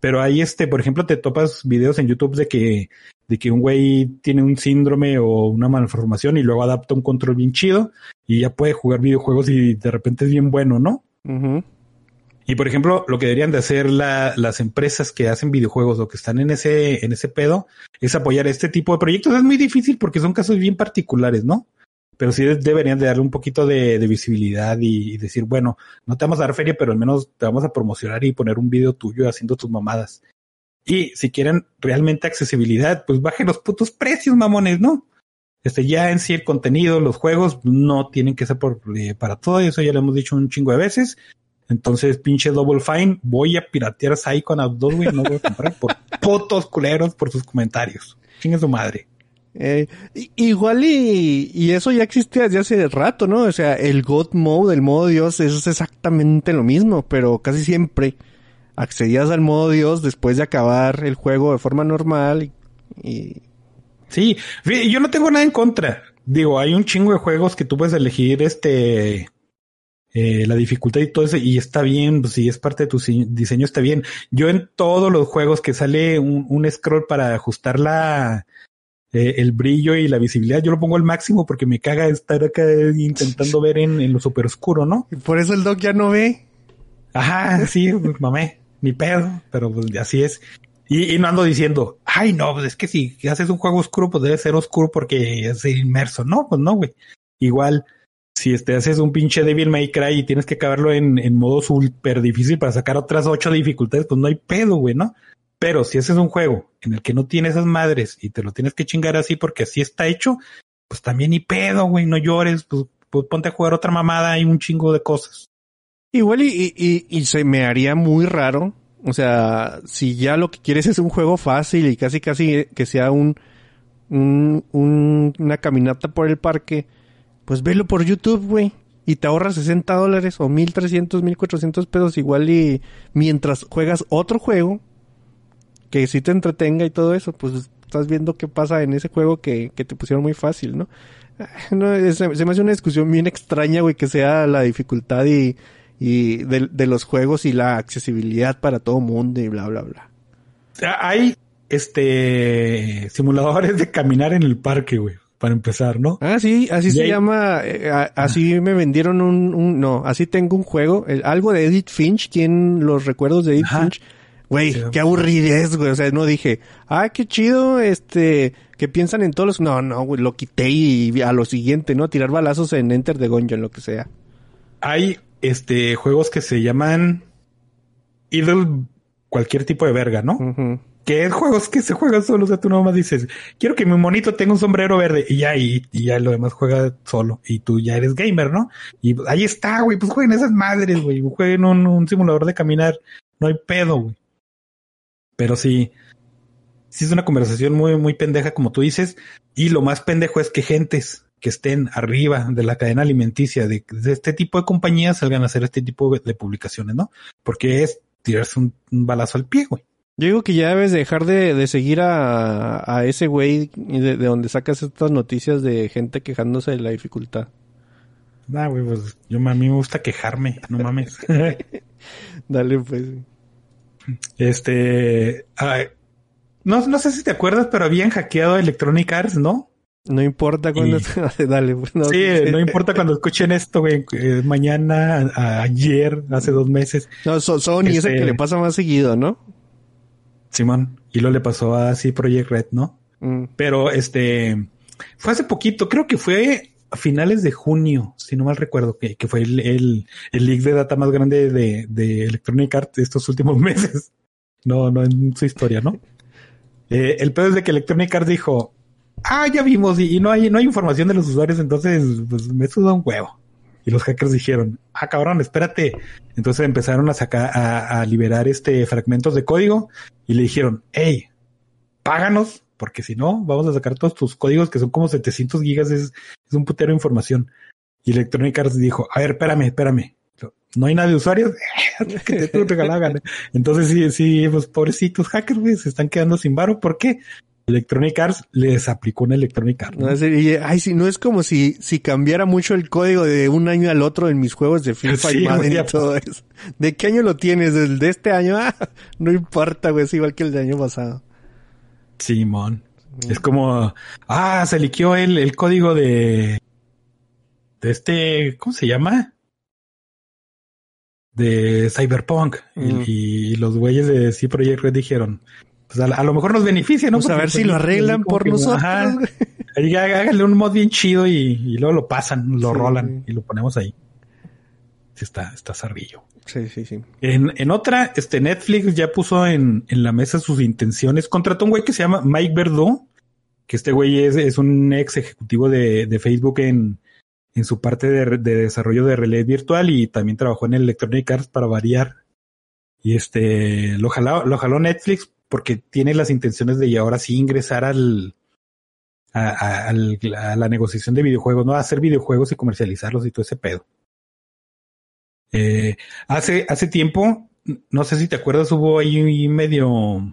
Pero ahí, este, por ejemplo, te topas videos en YouTube de que, de que un güey tiene un síndrome o una malformación y luego adapta un control bien chido y ya puede jugar videojuegos y de repente es bien bueno, ¿no? Y por ejemplo, lo que deberían de hacer la- las empresas que hacen videojuegos o que están en ese, en ese pedo es apoyar este tipo de proyectos. Es muy difícil porque son casos bien particulares, ¿no? Pero sí de- deberían de darle un poquito de, visibilidad y, y decir, bueno, no te vamos a dar feria, pero al menos te vamos a promocionar y poner un video tuyo haciendo tus mamadas. Y si quieren realmente accesibilidad, pues bajen los putos precios, mamones, ¿no? Este, ya en sí el contenido, los juegos no tienen que ser por, eh, para todo, eso ya lo hemos dicho un chingo de veces. Entonces, pinche Double Fine, voy a piratear Psychonauts 2, güey, no voy a comprar por *laughs* putos culeros por sus comentarios. Chingue su madre. Eh, igual y, y eso ya existía desde hace rato, ¿no? O sea, el God Mode, el modo Dios, eso es exactamente lo mismo, pero casi siempre accedías al modo Dios después de acabar el juego de forma normal y, y- Sí, yo no tengo nada en contra. Digo, hay un chingo de juegos que tú puedes elegir este eh, la dificultad y todo eso y está bien, pues si es parte de tu diseño está bien. Yo en todos los juegos que sale un, un scroll para ajustar la eh, el brillo y la visibilidad, yo lo pongo al máximo porque me caga estar acá intentando ver en, en lo super oscuro, ¿no? y por eso el Doc ya no ve. Ajá, sí, mamé, ni pedo, pero pues así es. Y, y no ando diciendo, ay, no, pues es que si haces un juego oscuro, pues debe ser oscuro porque es inmerso. No, pues no, güey. Igual, si este haces un pinche Devil May Cry y tienes que acabarlo en, en modo súper difícil para sacar otras ocho dificultades, pues no hay pedo, güey, ¿no? Pero si haces un juego en el que no tiene esas madres y te lo tienes que chingar así porque así está hecho, pues también ni pedo, güey, no llores, pues, pues ponte a jugar otra mamada y un chingo de cosas. Igual y, y, y- y se me haría muy raro. O sea, si ya lo que quieres es un juego fácil y casi casi que sea un, un, un- una caminata por el parque, pues velo por YouTube, güey. Y te ahorras 60 dólares o 1300, 1400 pesos igual y mientras juegas otro juego que sí te entretenga y todo eso, pues estás viendo qué pasa en ese juego que, que te pusieron muy fácil, ¿no? Ah, No, es- se, me hace una discusión bien extraña, güey, que sea la dificultad y, y de, de los juegos y la accesibilidad para todo mundo y bla, bla, bla. Sea, Hay este simuladores de caminar en el parque, güey, para empezar, ¿no? Ah, sí, así Y se ahí- llama, eh, a- así me vendieron un, un- no, así tengo un juego, el- algo de Edith Finch, ¿quién los recuerdos de Edith Ajá. Finch? Güey, Sí. qué aburridez, güey, o sea, no dije, ah, qué chido, este, que piensan en todos los, no, no, güey, lo quité y a lo siguiente, ¿no? Tirar balazos en Enter the Gungeon, lo que sea. Hay este juegos que se llaman Idle cualquier tipo de verga, ¿no? Ujú. Que es juegos que se juegan solo, o sea, tú nomás dices, quiero que mi monito tenga un sombrero verde y ya, y, ya lo demás juega solo y tú ya eres gamer, ¿no? Y ahí está, güey, pues jueguen esas madres, güey, jueguen un, simulador de caminar, no hay pedo, güey. Pero sí, sí es una conversación muy, muy pendeja, como tú dices, y lo más pendejo es que gentes que estén arriba de la cadena alimenticia de, este tipo de compañías salgan a hacer este tipo de, publicaciones, ¿no? Porque es tirarse un balazo al pie, güey. Yo digo que ya debes dejar de, de seguir a, a ese güey de, de donde sacas estas noticias de gente quejándose de la dificultad. Nah, güey, pues yo a mí me gusta quejarme, no mames. *laughs* Dale, pues. este, ay, no, no sé si te acuerdas, pero habían hackeado Electronic Arts, ¿no? No importa cuándo... Y- *laughs* Dale, pues. No, sí, no importa cuando escuchen esto, güey, eh, mañana, a- ayer, hace dos meses, No, so- Sony es el Este- que le pasa más seguido, ¿no? Simón, y lo le pasó a sí Project Red, ¿no? Mm. Pero este, fue hace poquito, creo que fue a finales de junio, si no mal recuerdo, que, que fue el, el, el leak de data más grande de, de Electronic Arts de estos últimos *laughs* meses. No, no en su historia, ¿no? *laughs* Eh, el pedo es de que Electronic Arts dijo, ah, ya vimos y, y no hay, no hay información de los usuarios, entonces pues me suda un huevo. Y los hackers dijeron, ah, cabrón, espérate. Entonces empezaron a sacar, a, a liberar este fragmentos de código y le dijeron, hey, páganos, porque si no, vamos a sacar todos tus códigos que son como 700 gigas, es, es un putero de información. Y Electronic Arts dijo, a ver, espérame, espérame. No hay nada de usuarios *laughs* que te regalaban. Entonces sí, sí, pues pobrecitos hackers, se están quedando sin varo. ¿Por qué? Electronic Arts les aplicó una Electronic Arts. No, ¿no? es y, ay, sí, no es como si, si cambiara mucho el código de un año al otro en mis juegos de FIFA *laughs* Sí, y Madden y todo eso. ¿De qué año lo tienes? ¿Del de este año? *laughs* Ah, no importa, güey, es igual que el del año pasado. Simón. Es como, ah, se liqueó el, el código de, de este, ¿cómo se llama? De Cyberpunk. Y- Mm. Y, los güeyes de C Project Red dijeron, pues a, lo mejor nos beneficia, ¿no? Vamos a ver si pues, lo arreglan por nosotros. há- háganle un mod bien chido y, y luego lo pasan, lo Sí, rolan y lo ponemos ahí. Sí, está, está zarrillo. Sí, sí, sí. En, en otra, este Netflix ya puso en, en la mesa sus intenciones. Contrató un güey que se llama Mike Verdu, que este güey es, es un ex ejecutivo de, de Facebook en, en su parte de, de, desarrollo de relé virtual y también trabajó en Electronic Arts para variar. Y este, lo jaló, lo jaló Netflix porque tiene las intenciones de ahora sí ingresar al, a, a, a, la negociación de videojuegos, ¿no? A hacer videojuegos y comercializarlos y todo ese pedo. Eh, hace, hace tiempo, no sé si te acuerdas, hubo ahí medio,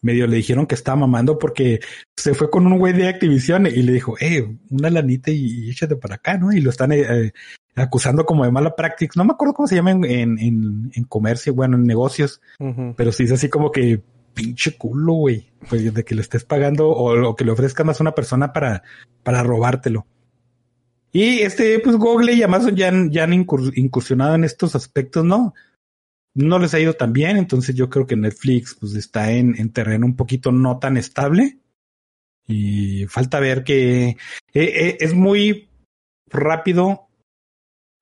medio le dijeron que estaba mamando porque se fue con un güey de Activision y le dijo, eh, una lanita y, y échate para acá, ¿no? Y lo están eh, acusando como de mala práctica. No me acuerdo cómo se llama en, en, en comercio, bueno, en negocios, uh -huh. pero sí es así como que pinche culo, güey, pues de que le estés pagando o, o, que le ofrezcan más a una persona para, para robártelo. Y este, pues Google y Amazon ya, ya han incursionado en estos aspectos, ¿no? No les ha ido tan bien, entonces yo creo que Netflix pues está en, en terreno un poquito no tan estable. Y falta ver que eh, eh, es muy rápido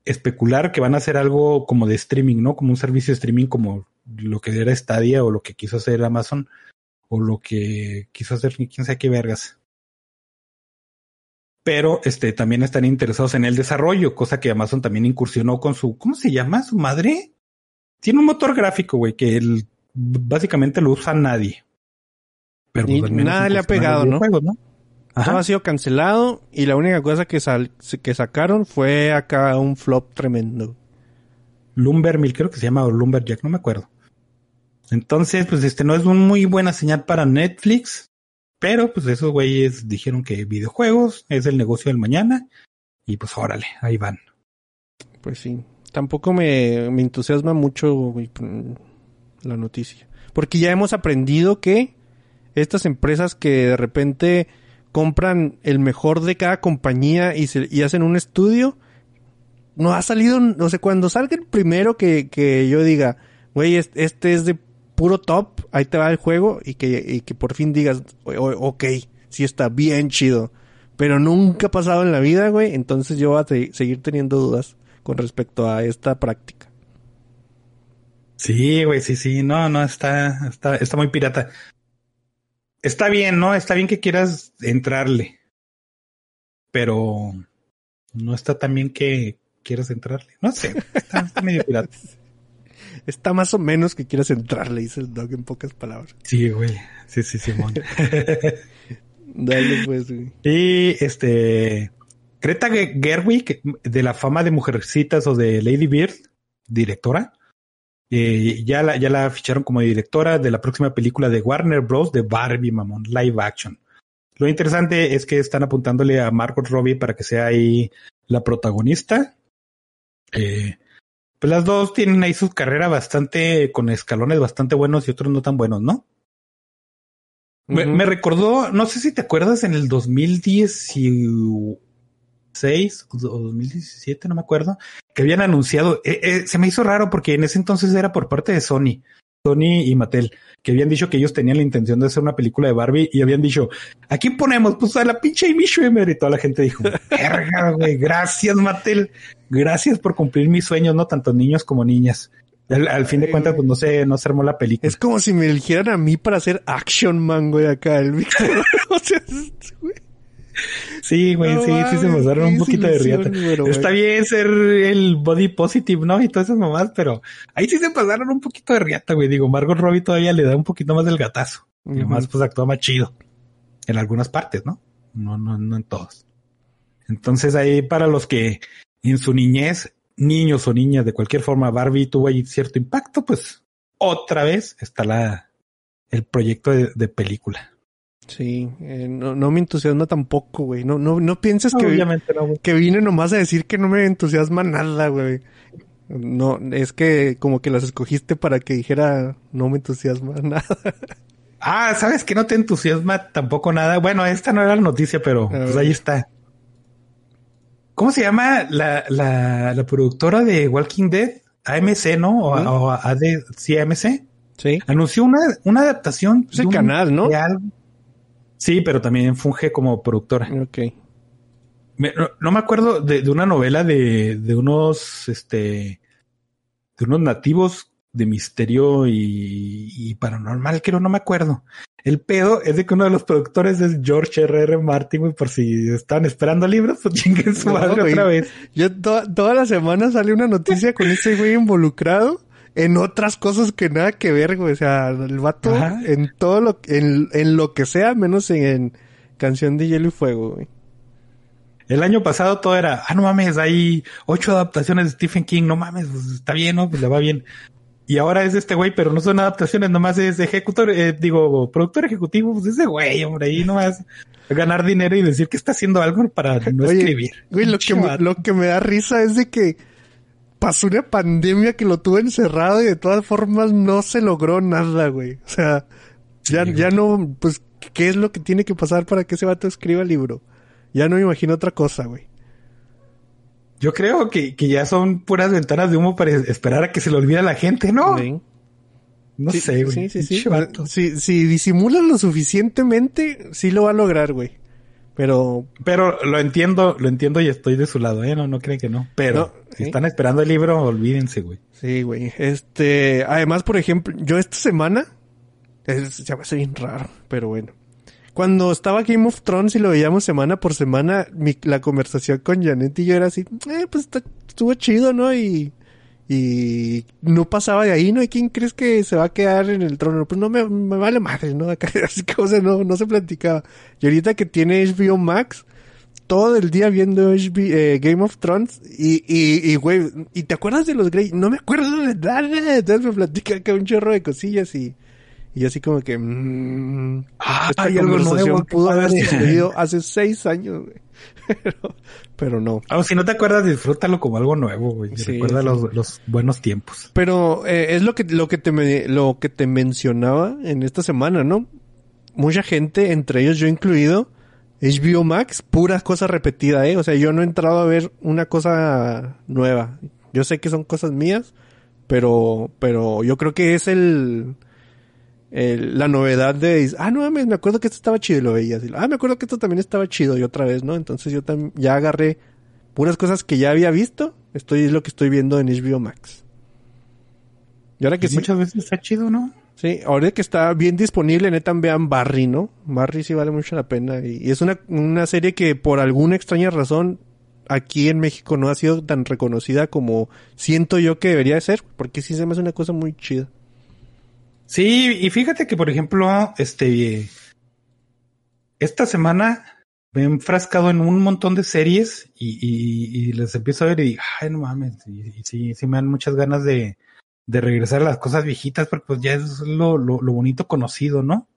especular que van a hacer algo como de streaming, ¿no? Como un servicio de streaming como lo que era Stadia o lo que quiso hacer Amazon o lo que quiso hacer quién sabe qué vergas. Pero este también están interesados en el desarrollo, cosa que Amazon también incursionó con su ¿cómo se llama? su madre. Tiene un motor gráfico, güey, que él, básicamente lo usa nadie. Pero pues, nada le ha pegado, ¿no? Juegos, ¿no? Todo ha sido cancelado y la única cosa que, sal que sacaron fue acá un flop tremendo. Lumbermill, creo que se llama o Lumberjack, no me acuerdo. Entonces, pues este no es muy buena señal para Netflix, pero pues esos güeyes dijeron que videojuegos es el negocio del mañana y pues órale, ahí van. Pues sí, tampoco me, me entusiasma mucho la noticia, porque ya hemos aprendido que estas empresas que de repente compran el mejor de cada compañía y, se, y hacen un estudio, no ha salido, no sé, cuando salga el primero que, que yo diga, güey, este es de puro top, ahí te va el juego y que, y que por fin digas, ok, sí está bien chido. Pero nunca ha pasado en la vida, güey, entonces yo voy a seguir teniendo dudas con respecto a esta práctica. Sí, güey, sí, sí, no, no, está, está, está muy pirata. Está bien, ¿no? Está bien que quieras entrarle. Pero no está tan bien que quieras entrarle. No sé, está, está medio pirata. *laughs* Está más o menos que quieras entrarle, dice el dog en pocas palabras. Sí, güey. Sí, sí, Simón. *laughs* Dale, pues, güey. Y este. Greta Gerwig, de la fama de Mujercitas o de Lady Bird, directora. Eh, ya, la, ya la ficharon como directora de la próxima película de Warner Bros. de Barbie, mamón, live action. Lo interesante es que están apuntándole a Margot Robbie para que sea ahí la protagonista. Eh, pues las dos tienen ahí su carrera bastante, con escalones bastante buenos y otros no tan buenos, ¿no? Uh -huh. me, me, recordó, no sé si te acuerdas, en el 2016 o 2017, no me acuerdo, que habían anunciado, eh, eh, se me hizo raro porque en ese entonces era por parte de Sony, Sony y Mattel, que habían dicho que ellos tenían la intención de hacer una película de Barbie y habían dicho, ¿a quién ponemos? Pues a la pinche Amy Schumer y toda la gente dijo, *laughs* verga, güey, gracias Mattel, gracias por cumplir mis sueños, no tanto niños como niñas. Al, al fin de cuentas, pues no se, no se armó la película. Es como si me eligieran a mí para hacer Action Man, güey, acá, el *laughs* *laughs* o sea, güey. Sí, güey, no, sí, sí se pasaron un poquito de riata. Bueno, Está güey. bien ser el body positive, ¿no? Y todas esas mamás, pero ahí sí se pasaron un poquito de riata, güey. Digo, Margot Robbie todavía le da un poquito más del gatazo. Uh -huh. Y además, pues actúa más chido. En algunas partes, ¿no? No, no, no en todas. Entonces ahí para los que en su niñez, niños o niñas de cualquier forma, Barbie tuvo ahí cierto impacto, pues otra vez está la, el proyecto de, de película. Sí, eh, no, no, me entusiasma tampoco, güey. No, no, no pienses que, no, que vine nomás a decir que no me entusiasma nada, güey. No, es que como que las escogiste para que dijera no me entusiasma *laughs* nada. Ah, ¿sabes que no te entusiasma tampoco nada? Bueno, esta no era la noticia, pero pues ahí está. ¿Cómo se llama la, la, la productora de Walking Dead? AMC, ¿no? O, ¿Mm? o AD, sí, AMC. Sí. Anunció una, una adaptación. Es el canal, ¿no? Algo. Sí, pero también funge como productora. Ok. Me, no, no, me acuerdo de, de una novela de, de, unos, este, de unos nativos de misterio y, y paranormal, creo, no me acuerdo. El pedo es de que uno de los productores es George R.R. R. Martin, güey, por si estaban esperando libros, pues chinguen su No, madre güey. otra vez. Yo to- toda la semana sale una noticia con ese güey involucrado en otras cosas que nada que ver, güey. O sea, el vato Ajá. en todo lo, en, en lo que sea, menos en, Canción de Hielo y Fuego, güey. El año pasado todo era, ah, no mames, hay ocho adaptaciones de Stephen King, no mames, pues está bien, ¿no? Pues le va bien. Y ahora es este güey, pero no son adaptaciones, nomás es ejecutor, eh, digo, productor ejecutivo, pues ese güey, hombre, ahí nomás ganar dinero y decir que está haciendo algo para no Oye, escribir. Güey, lo que, me, lo que me da risa es de que pasó una pandemia que lo tuvo encerrado y de todas formas no se logró nada, güey. O sea, ya, Sí, ya no, pues, ¿qué es lo que tiene que pasar para que ese vato escriba el libro? Ya no me imagino otra cosa, güey. Yo creo que, que ya son puras ventanas de humo para esperar a que se le olvide a la gente, ¿no? Sí. No Sí, sé, güey. Sí, sí. Si, si disimulan lo suficientemente, sí lo va a lograr, güey. Pero, Pero lo entiendo, lo entiendo y estoy de su lado, ¿eh? No, no creen que no. Pero No, si están esperando el libro, olvídense, güey. sí, güey. Este, además, por ejemplo, yo esta semana, es, ya me hace bien raro, pero bueno. Cuando estaba Game of Thrones y lo veíamos semana por semana, mi, la conversación con Janet y yo era así, eh, pues está- estuvo chido, ¿no? Y, y no pasaba de ahí, ¿no? ¿Y quién crees que se va a quedar en el trono? Pues no me, vale madre, ¿no? *laughs* Así que, o sea, no, no se platicaba. Y ahorita que tiene HBO Max, todo el día viendo HB, eh, Game of Thrones y, y, y, güey, ¿y te acuerdas de los Grey? No me acuerdo de nada. Entonces me platica acá un chorro de cosillas y, y así como que, mmm, Ah, esta hay algo nuevo, pudo haber sucedido hace seis años, güey. *laughs* Pero, pero no. Ah, si no te acuerdas, disfrútalo como algo nuevo, güey. Sí, Recuerda sí. Los, los buenos tiempos. Pero eh, es lo que lo que te me- lo que te mencionaba en esta semana, ¿no? Mucha gente, entre ellos yo incluido, HBO Max, pura cosa repetida, ¿eh? O sea, yo no he entrado a ver una cosa nueva. Yo sé que son cosas mías, pero pero yo creo que es el, el- la novedad de ah no mames, me acuerdo que esto estaba chido y lo veías. Y, ah, me acuerdo que esto también estaba chido y otra vez, ¿no? Entonces yo también ya agarré puras cosas que ya había visto, estoy es lo que estoy viendo en HBO Max. Y ahora que sí, muchas veces está chido, ¿no? sí, ahora que está bien disponible, neta vean Barry, ¿no? Barry sí vale mucho la pena y, y es una, una serie que por alguna extraña razón aquí en México no ha sido tan reconocida como siento yo que debería de ser, porque sí se me hace una cosa muy chida. Sí, y fíjate que, por ejemplo, este, esta semana me he enfrascado en un montón de series y, y, y les empiezo a ver y digo, ay, no mames, y, sí, sí me dan muchas ganas de, de regresar a las cosas viejitas, porque pues ya es lo, lo, lo bonito conocido, ¿no?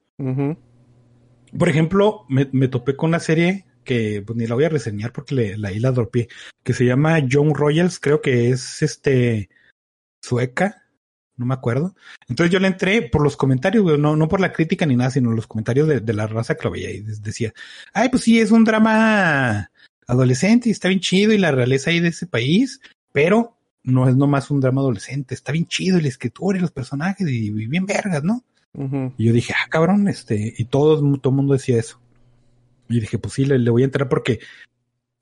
Por ejemplo, me, me topé con una serie que pues ni la voy a reseñar porque le, la, ahí la dropeé, que se llama Young Royals, creo que es este sueca, no me acuerdo. Entonces yo le entré por los comentarios, güey, no, no por la crítica ni nada, sino los comentarios de, de la raza que lo veía y decía, ay, pues sí, es un drama adolescente y está bien chido y la realeza ahí de ese país, pero no es nomás un drama adolescente, está bien chido y la escritura y los personajes y, y bien vergas, ¿no? Y yo dije, ah, cabrón, este, y todo, todo el mundo decía eso. Y dije, pues sí, le, le voy a entrar porque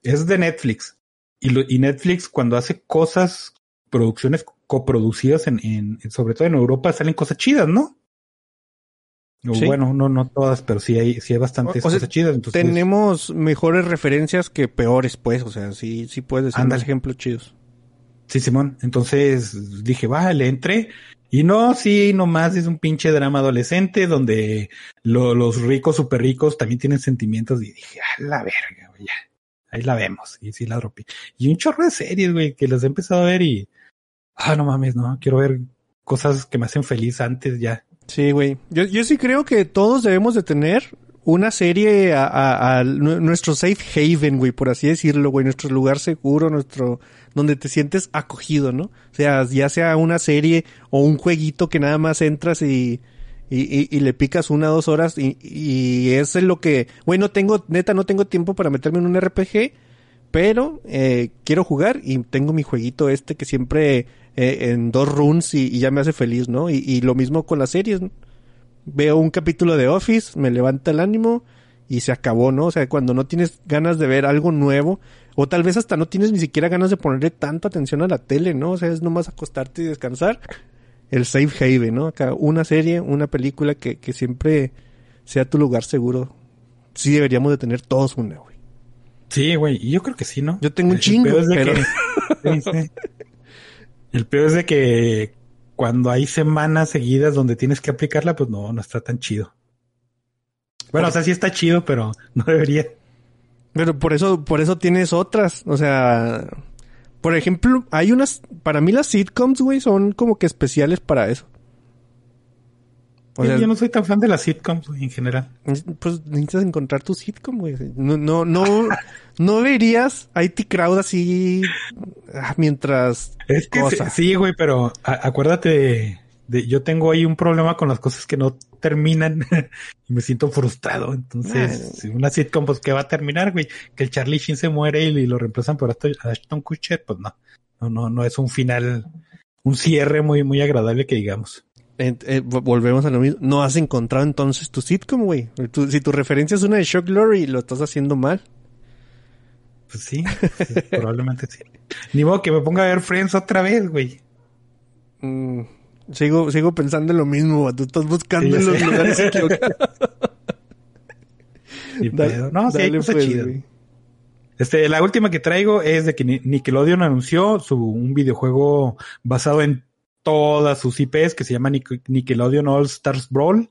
es de Netflix. Y, lo- y Netflix cuando hace cosas, producciones coproducidas en, en, sobre todo en Europa, salen cosas chidas, ¿no? O Sí. Bueno, no, no todas, pero sí hay, sí hay bastantes O- o sea, cosas chidas. Entonces, Tenemos mejores referencias que peores, pues, o sea, sí, sí puedes decir Ándale. más ejemplos chidos. Sí, Simón. Entonces dije, va, le entré. Y no, sí, nomás es un pinche drama adolescente donde lo- los ricos, súper ricos, también tienen sentimientos. Y dije, a la verga, güey, ya. Ahí la vemos. Y sí la dropé. Y un chorro de series, güey, que las he empezado a ver y... Ah, no mames, no. Quiero ver cosas que me hacen feliz antes ya. Sí, güey. Yo, yo sí creo que todos debemos de tener una serie a, a- a nu- nuestro safe haven, güey, por así decirlo, güey, nuestro lugar seguro, nuestro donde te sientes acogido, ¿no? O sea, ya sea una serie o un jueguito que nada más entras y y, y, le picas una o dos horas y, y es en lo que, güey, no tengo, neta, no tengo tiempo para meterme en un RPG, pero eh, quiero jugar y tengo mi jueguito este que siempre eh, en dos runs y, ya me hace feliz, ¿no? Y, y lo mismo con las series. Veo un capítulo de Office, me levanta el ánimo y se acabó, ¿no? O sea, cuando no tienes ganas de ver algo nuevo, o tal vez hasta no tienes ni siquiera ganas de ponerle tanto atención a la tele, ¿no? O sea, es nomás acostarte y descansar. el safe haven, ¿no? Acá una serie, una película que, que siempre sea tu lugar seguro. Sí deberíamos de tener todos una, güey. Sí, güey, y yo creo que sí, ¿no? Yo tengo un El chingo, peor es de pero... que- *laughs* Sí, sí. El peor es de que cuando hay semanas seguidas donde tienes que aplicarla, pues no, no está tan chido. Bueno, o sea, sí está chido, pero no debería. Pero por eso, por eso tienes otras. O sea, por ejemplo, hay unas, para mí las sitcoms, güey, son como que especiales para eso. Sea, yo no soy tan fan de las sitcoms en general. pues necesitas encontrar tu sitcom, güey. No, no, no, no verías a IT Crowd así ah, mientras Es que cosa. sí, güey, pero a- acuérdate de, de- yo tengo ahí un problema con las cosas que no terminan *laughs* y me siento frustrado. Entonces, Ah. una sitcom, pues que va a terminar, güey, que el Charlie Sheen se muere y, lo reemplazan por Ashton- Ashton Kutcher, pues no, no, no, no es un final, un cierre muy, muy agradable que digamos. Eh, eh, vo- volvemos a lo mismo. No has encontrado entonces tu sitcom, güey. Si tu referencia es una de Shock Glory, lo estás haciendo mal. Pues sí, sí, probablemente sí. Ni modo que me ponga a ver Friends otra vez, güey. Mm, sigo, sigo pensando en lo mismo, güey. Tú estás buscando Sí, en los lugares equivocados. *laughs* Dale-. No, sí, hay dale, cosas pues, chidas. güey. Este, la última que traigo es de que Ni- Nickelodeon anunció su, un videojuego basado en todas sus IPs que se llama Nic- Nickelodeon All Stars Brawl.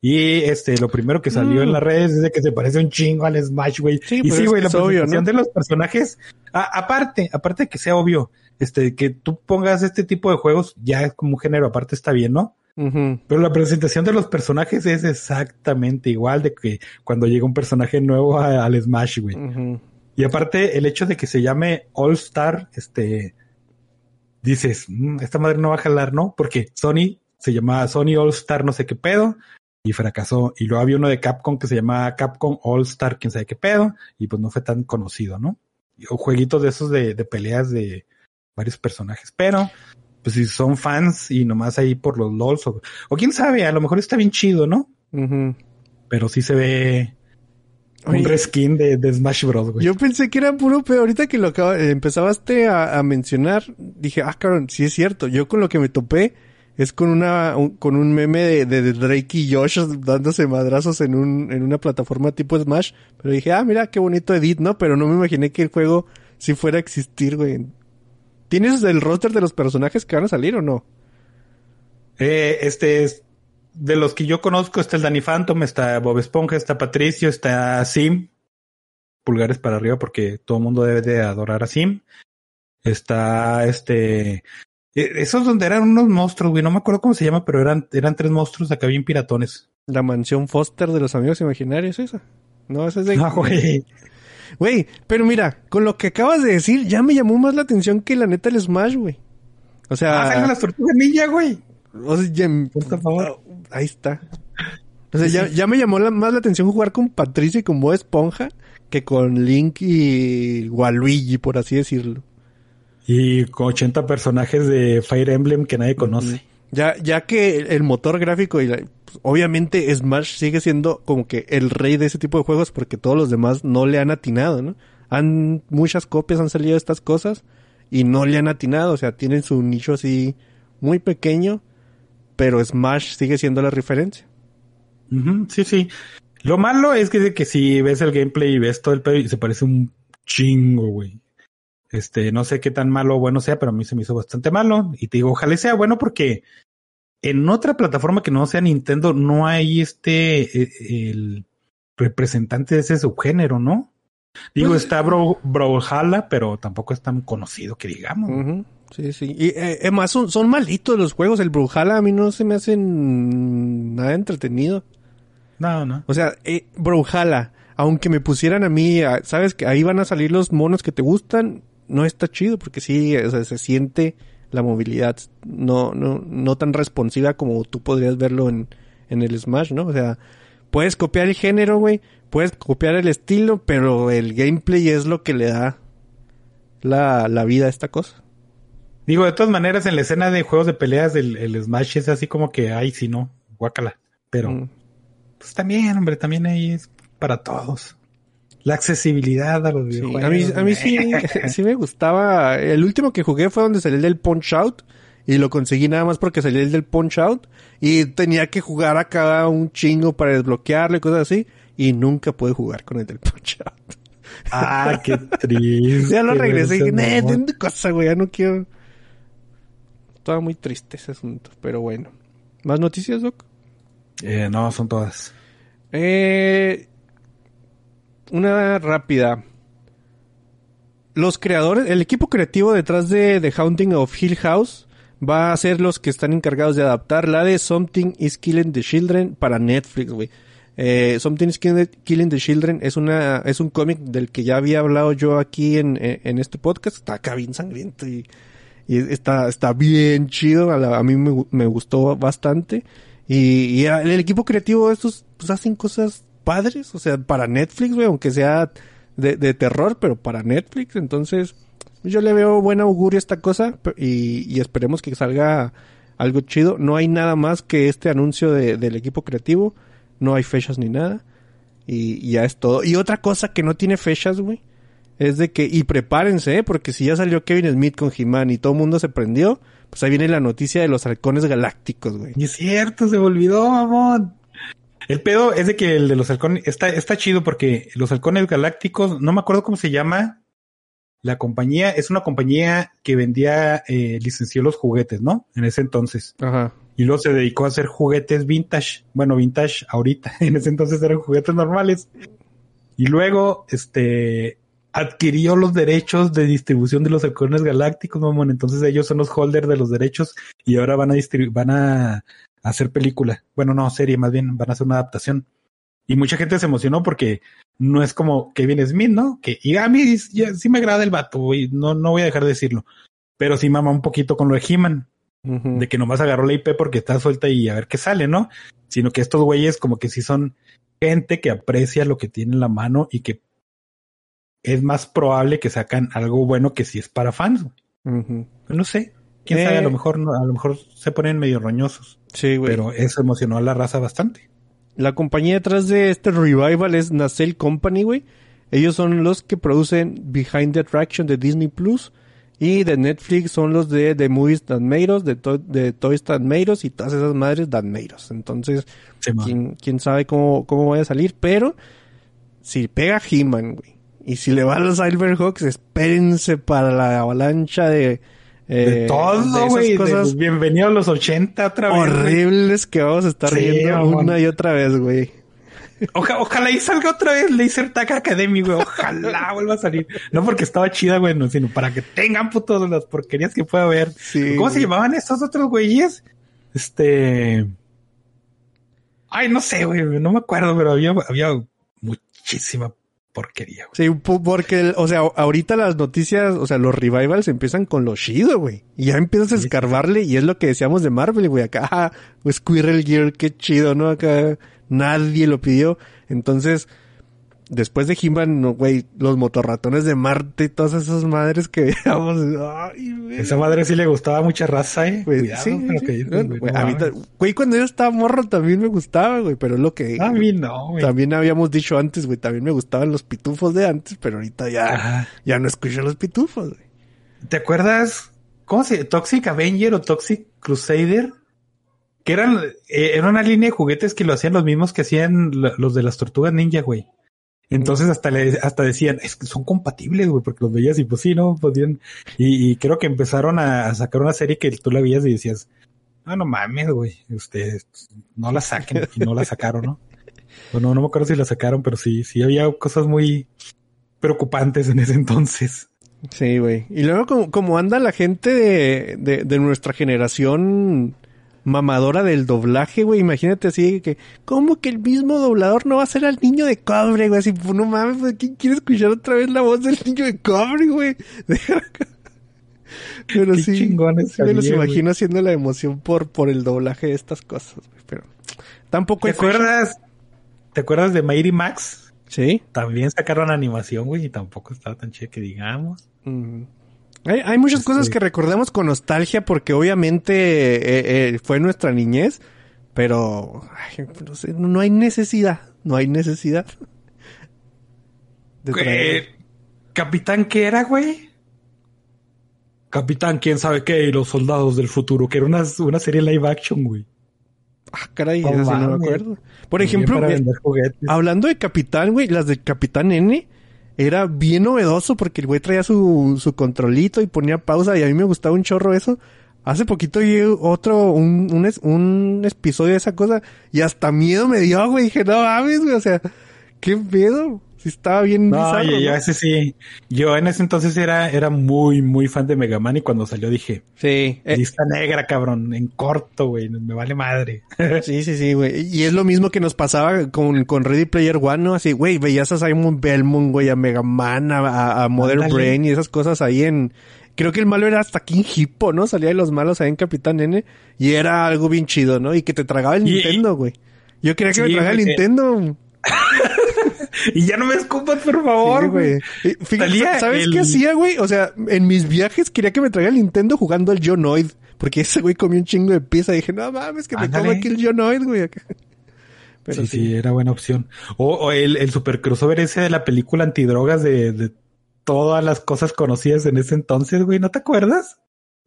Y este, lo primero que salió Mm. en las redes es de que se parece un chingo al Smash, güey. Sí, y sí, güey, la obvio, presentación ¿no? de los personajes, a- aparte, aparte de que sea obvio, este, que tú pongas este tipo de juegos, ya es como un género aparte está bien, ¿no? Pero la presentación de los personajes es exactamente igual de que cuando llega un personaje nuevo a- al Smash, güey. Y aparte, el hecho de que se llame All Star, este, dices, "Mm, esta madre no va a jalar, ¿no? Porque Sony se llamaba Sony All Star no sé qué pedo y fracasó. Y luego había uno de Capcom que se llamaba Capcom All Star quién sabe qué pedo y pues no fue tan conocido, ¿no? O jueguitos de esos de, de peleas de varios personajes. Pero, pues si son fans y nomás ahí por los LOLs o, o quién sabe, a lo mejor está bien chido, ¿no? Pero sí se ve un reskin de, de Smash Bros, güey. Yo pensé que era puro pedo. Ahorita que lo acaba, eh, empezabaste a, a mencionar, dije, ah, cabrón, sí es cierto. Yo con lo que me topé es con una, un- con un meme de, de Drake y Josh dándose madrazos en un, en una plataforma tipo Smash. Pero dije, ah, mira, qué bonito edit, ¿no? Pero no me imaginé que el juego sí fuera a existir, güey. ¿Tienes el roster de los personajes que van a salir o no? Eh, este es de los que yo conozco está el Danny Phantom, está Bob Esponja, está Patricio, está Sim. Pulgares para arriba porque todo el mundo debe de adorar a Sim. Está este eh, esos donde eran unos monstruos, güey, no me acuerdo cómo se llama, pero eran eran tres monstruos acá bien piratones. La mansión Foster de los amigos imaginarios, esa. No, esa es de... Ah, güey. Güey, pero mira, con lo que acabas de decir, ya me llamó más la atención que la neta el Smash, güey. O sea, Ah, salen las tortugas ninja, güey. O sea, ya- Por favor. ahí está. O sea, ya, ya me llamó la- más la atención jugar con Patricio y con Bob Esponja que con Link y Waluigi, por así decirlo. Y con 80 personajes de Fire Emblem que nadie conoce. Ya, ya que el, el motor gráfico y la- pues, obviamente Smash sigue siendo como que el rey de ese tipo de juegos porque todos los demás no le han atinado, ¿no? Han, muchas copias han salido de estas cosas y no le han atinado, o sea, tienen su nicho así muy pequeño, pero Smash sigue siendo la referencia. Sí, sí. Lo malo es que, que si ves el gameplay y ves todo el pedo y se parece un chingo, güey. Este, no sé qué tan malo o bueno sea, pero a mí se me hizo bastante malo. Y te digo, ojalá sea bueno porque en otra plataforma que no sea Nintendo no hay este, eh, el representante de ese subgénero, ¿no? Digo, Pues- está Bro, Brawlhalla, pero tampoco es tan conocido que digamos. Sí, sí. Y eh, además son, son malitos los juegos. El Brawlhalla a mí no se me hacen nada entretenido. No, no. O sea, eh, Brawlhalla, aunque me pusieran a mí, a- sabes que ahí van a salir los monos que te gustan, no está chido porque sí, o sea, se siente la movilidad no, no, no tan responsiva como tú podrías verlo en, en el Smash, ¿no? O sea, puedes copiar el género, güey, puedes copiar el estilo, pero el gameplay es lo que le da la, la vida a esta cosa. Digo, de todas maneras, en la escena de juegos de peleas, el, el Smash es así como que, ay, si no, guácala. Pero, Mm. pues también, hombre, también ahí es para todos. La accesibilidad a los Sí, videojuegos. a mí, a mí sí, *laughs* sí me gustaba. El último que jugué fue donde salió el del Punch Out. Y lo conseguí nada más porque salía el del Punch Out. Y tenía que jugar acá un chingo para desbloquearlo y cosas así. Y nunca pude jugar con el del Punch Out. Ah, qué triste. *laughs* ya lo regresé y dije, ese "Nah, amor. de cosa, güey, ya no quiero. Estaba muy triste ese asunto, pero bueno. ¿Más noticias, Doc? Eh, no, son todas. Eh, una rápida. Los creadores, el equipo creativo detrás de The Haunting of Hill House va a ser los que están encargados de adaptar la de Something is Killing the Children para Netflix, güey. Eh, Something is Killing the Children es una es un cómic del que ya había hablado yo aquí en, en, en este podcast. Está acá bien sangriento y, y está, está bien chido. A, la- a mí me, me gustó bastante. Y, y el equipo creativo estos pues hacen cosas padres, o sea, para Netflix, güey, aunque sea de, de terror, pero para Netflix. Entonces, yo le veo buen augurio a esta cosa y, esperemos que salga algo chido. No hay nada más que este anuncio de- del equipo creativo. No hay fechas ni nada. Y ya es todo. Y otra cosa que no tiene fechas, güey. Es de que, y prepárense, ¿eh? porque si ya salió Kevin Smith con He-Man y todo el mundo se prendió, pues ahí viene la noticia de los halcones galácticos, güey. Y es cierto, se me olvidó, mamón. El pedo es de que el de los halcones está, está chido porque los halcones galácticos, no me acuerdo cómo se llama la compañía, es una compañía que vendía, eh, licenció los juguetes, ¿no? En ese entonces. Ajá. Y luego se dedicó a hacer juguetes vintage. Bueno, vintage ahorita. *laughs* En ese entonces eran juguetes normales. Y luego, este, adquirió los derechos de distribución de los halcones galácticos, mamón. Entonces ellos son los holders de los derechos y ahora van a distribuir, van a hacer película. Bueno, no, serie, más bien, van a hacer una adaptación. Y mucha gente se emocionó porque no es como Kevin Smith, ¿no? Que, y a mí ya, sí me agrada el vato, güey. No, no voy a dejar de decirlo. Pero sí mama un poquito con lo de He-Man de que nomás agarró la IP porque está suelta y a ver qué sale, ¿no? Sino que estos güeyes como que sí son gente que aprecia lo que tiene en la mano y que es más probable que sacan algo bueno que si es para fans. güey. No sé. Quién Eh. sabe, a lo mejor no- a lo mejor se ponen medio roñosos, Sí, güey. pero eso emocionó a la raza bastante. La compañía detrás de este revival es Nacelle Company, güey. Ellos son los que producen Behind the Attraction de Disney Plus. Y de Netflix son los de The Movies That Made Us, de, to- de Toys That Made Us y todas esas madres That Made Us. Entonces, quién, quién sabe cómo, cómo vaya a salir. Pero, si pega He-Man, güey. Y si le va a los Silverhawks, espérense para la avalancha de... eh, de todo, esas güey. Bienvenido a los 80 otra vez. horribles que vamos a estar Sí, viendo una y otra vez, güey. Oja- ojalá y salga otra vez Laser Tag Academy, güey. Ojalá *laughs* vuelva a salir. No porque estaba chida, güey, no, sino para que tengan putos las porquerías que pueda haber. Sí, ¿Cómo se llamaban estos otros güeyes? Este. Ay, no sé, güey. No me acuerdo, pero había, había muchísima porquería, güey. Sí, porque, o sea, ahorita las noticias, o sea, los revivals empiezan con lo chido, güey. Y ya empiezas a escarbarle y es lo que decíamos de Marvel, güey. Acá, ah, Squirrel Gear, qué chido, ¿no? Acá nadie lo pidió. Entonces, después de He-Man, no, güey, los motorratones de Marte y todas esas madres que veíamos. Güey. Esa madre sí le gustaba a mucha raza, eh. Güey, Cuidado sí, sí. que güey. güey, No a mí güey, cuando yo estaba morro también me gustaba, güey, pero es lo que A mí no, güey. también habíamos dicho antes, güey, también me gustaban los pitufos de antes, pero ahorita ya, Ajá. ya no escucho los pitufos, güey. ¿Te acuerdas? ¿Cómo se Toxic Avenger o Toxic Crusader? Que eran, eh, era una línea de juguetes que lo hacían los mismos que hacían los de las tortugas ninja, güey. Entonces hasta le, hasta decían, es que son compatibles, güey, porque los veías y pues sí, ¿no? Podían, y, y creo que empezaron a, a sacar una serie que tú la veías y decías, ah, no mames, güey, ustedes no la saquen, y no la sacaron, ¿no? *laughs* O no, no me acuerdo si la sacaron, pero sí, sí había cosas muy preocupantes en ese entonces. Sí, güey. Y luego como, como anda la gente de, de, de nuestra generación mamadora del doblaje, güey, imagínate así que, ¿cómo que el mismo doblador no va a ser al niño de cobre, güey? Así, pues no mames, pues, ¿quién quiere escuchar otra vez la voz del niño de cobre, güey? *laughs* Pero Qué sí, chingones sí me los imagino haciendo la emoción por, por el doblaje de estas cosas, güey. Pero tampoco ¿Te acuerdas? ¿Te acuerdas de Mighty Max? Sí. También sacaron animación, güey, y tampoco estaba tan chida que digamos. Mm. Hay, hay muchas cosas que recordamos con nostalgia porque obviamente eh, eh, fue nuestra niñez, pero ay, no, sé, no hay necesidad, no hay necesidad. de traer- Eh, Capitán, ¿qué era, güey? Capitán, quién sabe qué, y los soldados del futuro, que era una, una serie live action, güey. Ah, caray, No esa sí no me acuerdo. Por ejemplo, hablando de Capitán, güey, las de Capitán N era bien novedoso porque el güey traía su, su controlito y ponía pausa y a mí me gustaba un chorro eso. Hace poquito vi otro, un, un, un episodio de esa cosa y hasta miedo me dio, güey. Dije, no mames, güey, o sea, qué pedo. Sí estaba bien No, bizarro, yo, yo ¿no? ese sí. Yo en ese entonces era, era muy, muy fan de Mega Man y cuando salió dije, Sí, eh, lista negra, cabrón, en corto, güey, me vale madre. *laughs* Sí, sí, sí, güey. Y es lo mismo que nos pasaba con, con Ready Player One, ¿no? Así, güey, veías a Simon Belmont, güey, a Mega Man, a, a, a Mother Ándale. Brain y esas cosas ahí en... Creo que el malo era hasta King Hippo, ¿no? Salía de los malos ahí en Capitán N. Y era algo bien chido, ¿no? Y que te tragaba el Y- Nintendo, güey. Yo quería que me tragara el güey. Nintendo. *laughs* y ya no me escupas, por favor, güey. ¿Sabes el- qué hacía, güey? O sea, en mis viajes quería que me traiga el Nintendo jugando al Jonoid. Porque ese güey comió un chingo de pizza. Y dije, no mames, que me coma aquí el Jonoid, güey. Pero sí, sí, era buena opción. O, o el, el super crossover ese de la película antidrogas de, de todas las cosas conocidas en ese entonces, güey, ¿no te acuerdas?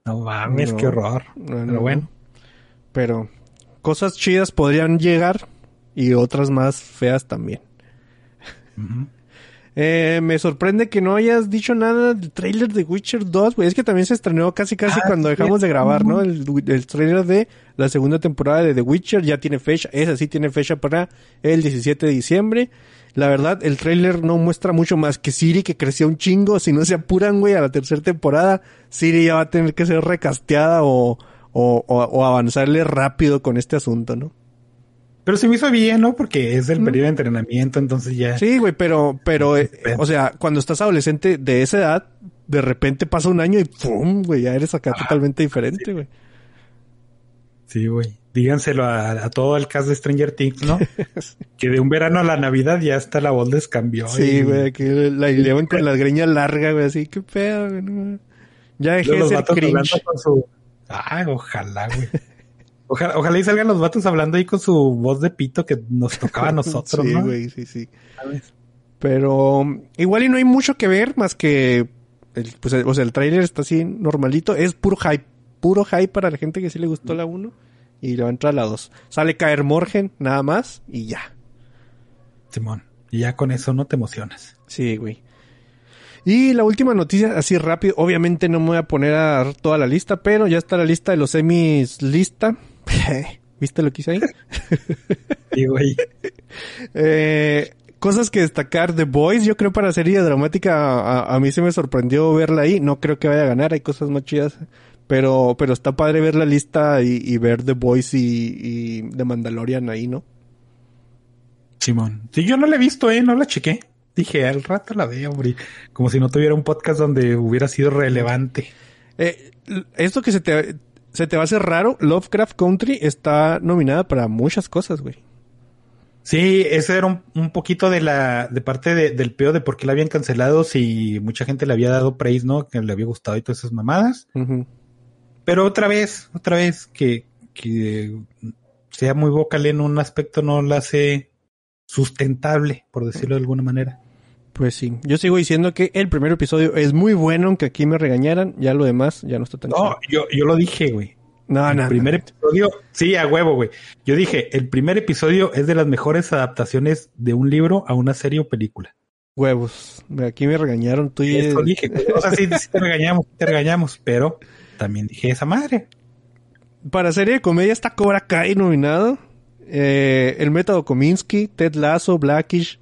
No mames, No. qué horror. No, no, Pero bueno. Pero cosas chidas podrían llegar y otras más feas también. Eh, me sorprende que no hayas dicho nada del trailer de Witcher 2, güey. Es que también se estrenó casi casi Ah, cuando dejamos de grabar, ¿no? El, el trailer de la segunda temporada de The Witcher ya tiene fecha. Esa sí tiene fecha para el 17 de diciembre. La verdad, el trailer no muestra mucho más que Siri, que creció un chingo. Si no se apuran, güey, a la tercera temporada, Siri ya va a tener que ser recasteada o, o, o, o avanzarle rápido con este asunto, ¿no? Pero se me hizo bien, ¿no? Porque es el periodo de entrenamiento, entonces ya. Sí, güey, pero, pero, eh, o sea, cuando estás adolescente de esa edad, de repente pasa un año y ¡pum! güey, ya eres acá totalmente diferente, güey. Sí, güey. Díganselo a, a todo el cast de Stranger Things, ¿no? *laughs* que de un verano a la Navidad ya hasta la voz les cambió. Sí, y- güey, que la llevan con las greñas largas, güey, así, qué pedo, güey. Ya dejé de ser cringe. con su... Ay, ojalá, güey. *laughs* Ojalá, ojalá y salgan los vatos hablando ahí con su voz de pito que nos tocaba a *laughs* nosotros, sí, ¿no? güey, sí, sí. Pero um, igual y no hay mucho que ver más que, el, pues, el- o sea, el tráiler está así normalito. Es puro hype, puro hype para la gente que sí le gustó la 1 y le va a entrar la 2. Sale Caer Morgen, nada más, y ya. Simón. Y ya con eso no te emocionas. Sí, güey. Y la última noticia, así rápido, obviamente no me voy a poner a toda la lista, pero ya está la lista de los semis lista. *laughs* ¿Viste lo que hice ahí? *laughs* Sí, güey. Eh, cosas que destacar. The Boys, yo creo para serie dramática, a, a mí se me sorprendió verla ahí. No creo que vaya a ganar, hay cosas más chidas. Pero, pero está padre ver la lista y, y ver The Boys y, y The Mandalorian ahí, ¿no? Simón. Sí, yo no la he visto, ¿eh? No la chequé. Dije, al rato la veo, güey. Como si no tuviera un podcast donde hubiera sido relevante. Eh, esto que se te, se te va a hacer raro, Lovecraft Country está nominada para muchas cosas, güey. Sí, ese era un, un poquito de la, de parte de- del peo de por qué la habían cancelado si mucha gente le había dado praise, ¿no? Que le había gustado y todas esas mamadas. Pero otra vez, otra vez, que, que sea muy vocal en un aspecto no la hace sustentable, por decirlo de alguna manera. Pues sí, yo sigo diciendo que el primer episodio es muy bueno, aunque aquí me regañaran, ya lo demás ya no está tan No, yo, yo lo dije, güey. No, el no, primer no. episodio, sí, a huevo, güey. Yo dije, el primer episodio es de las mejores adaptaciones de un libro a una serie o película. Huevos. Aquí me regañaron tú y... Eso dije. *laughs* O sea, sí, sí te regañamos, te regañamos, pero también dije esa madre. Para serie de comedia está Cobra Kai nominado. Eh, el método Kominsky, Ted Lasso, Blackish,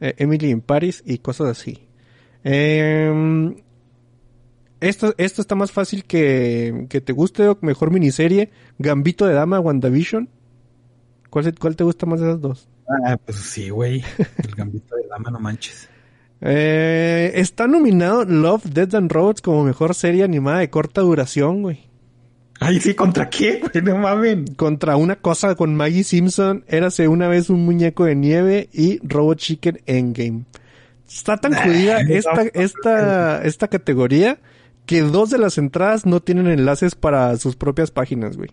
eh, Emily in Paris y cosas así. Eh, esto, esto está más fácil que, que te guste o mejor miniserie. Gambito de Dama, WandaVision. ¿Cuál, ¿Cuál te gusta más de esas dos? Ah, pues sí, güey. El gambito de dama, no manches. Eh, está nominado Love, Death and Robots como mejor serie animada de corta duración, güey. Ay, sí, ¿contra qué? No mamen. contra una cosa con Maggie Simpson, Érase una vez un muñeco de nieve y Robot Chicken Endgame. Está tan jodida esta, esta, esta categoría que dos de las entradas no tienen enlaces para sus propias páginas, güey.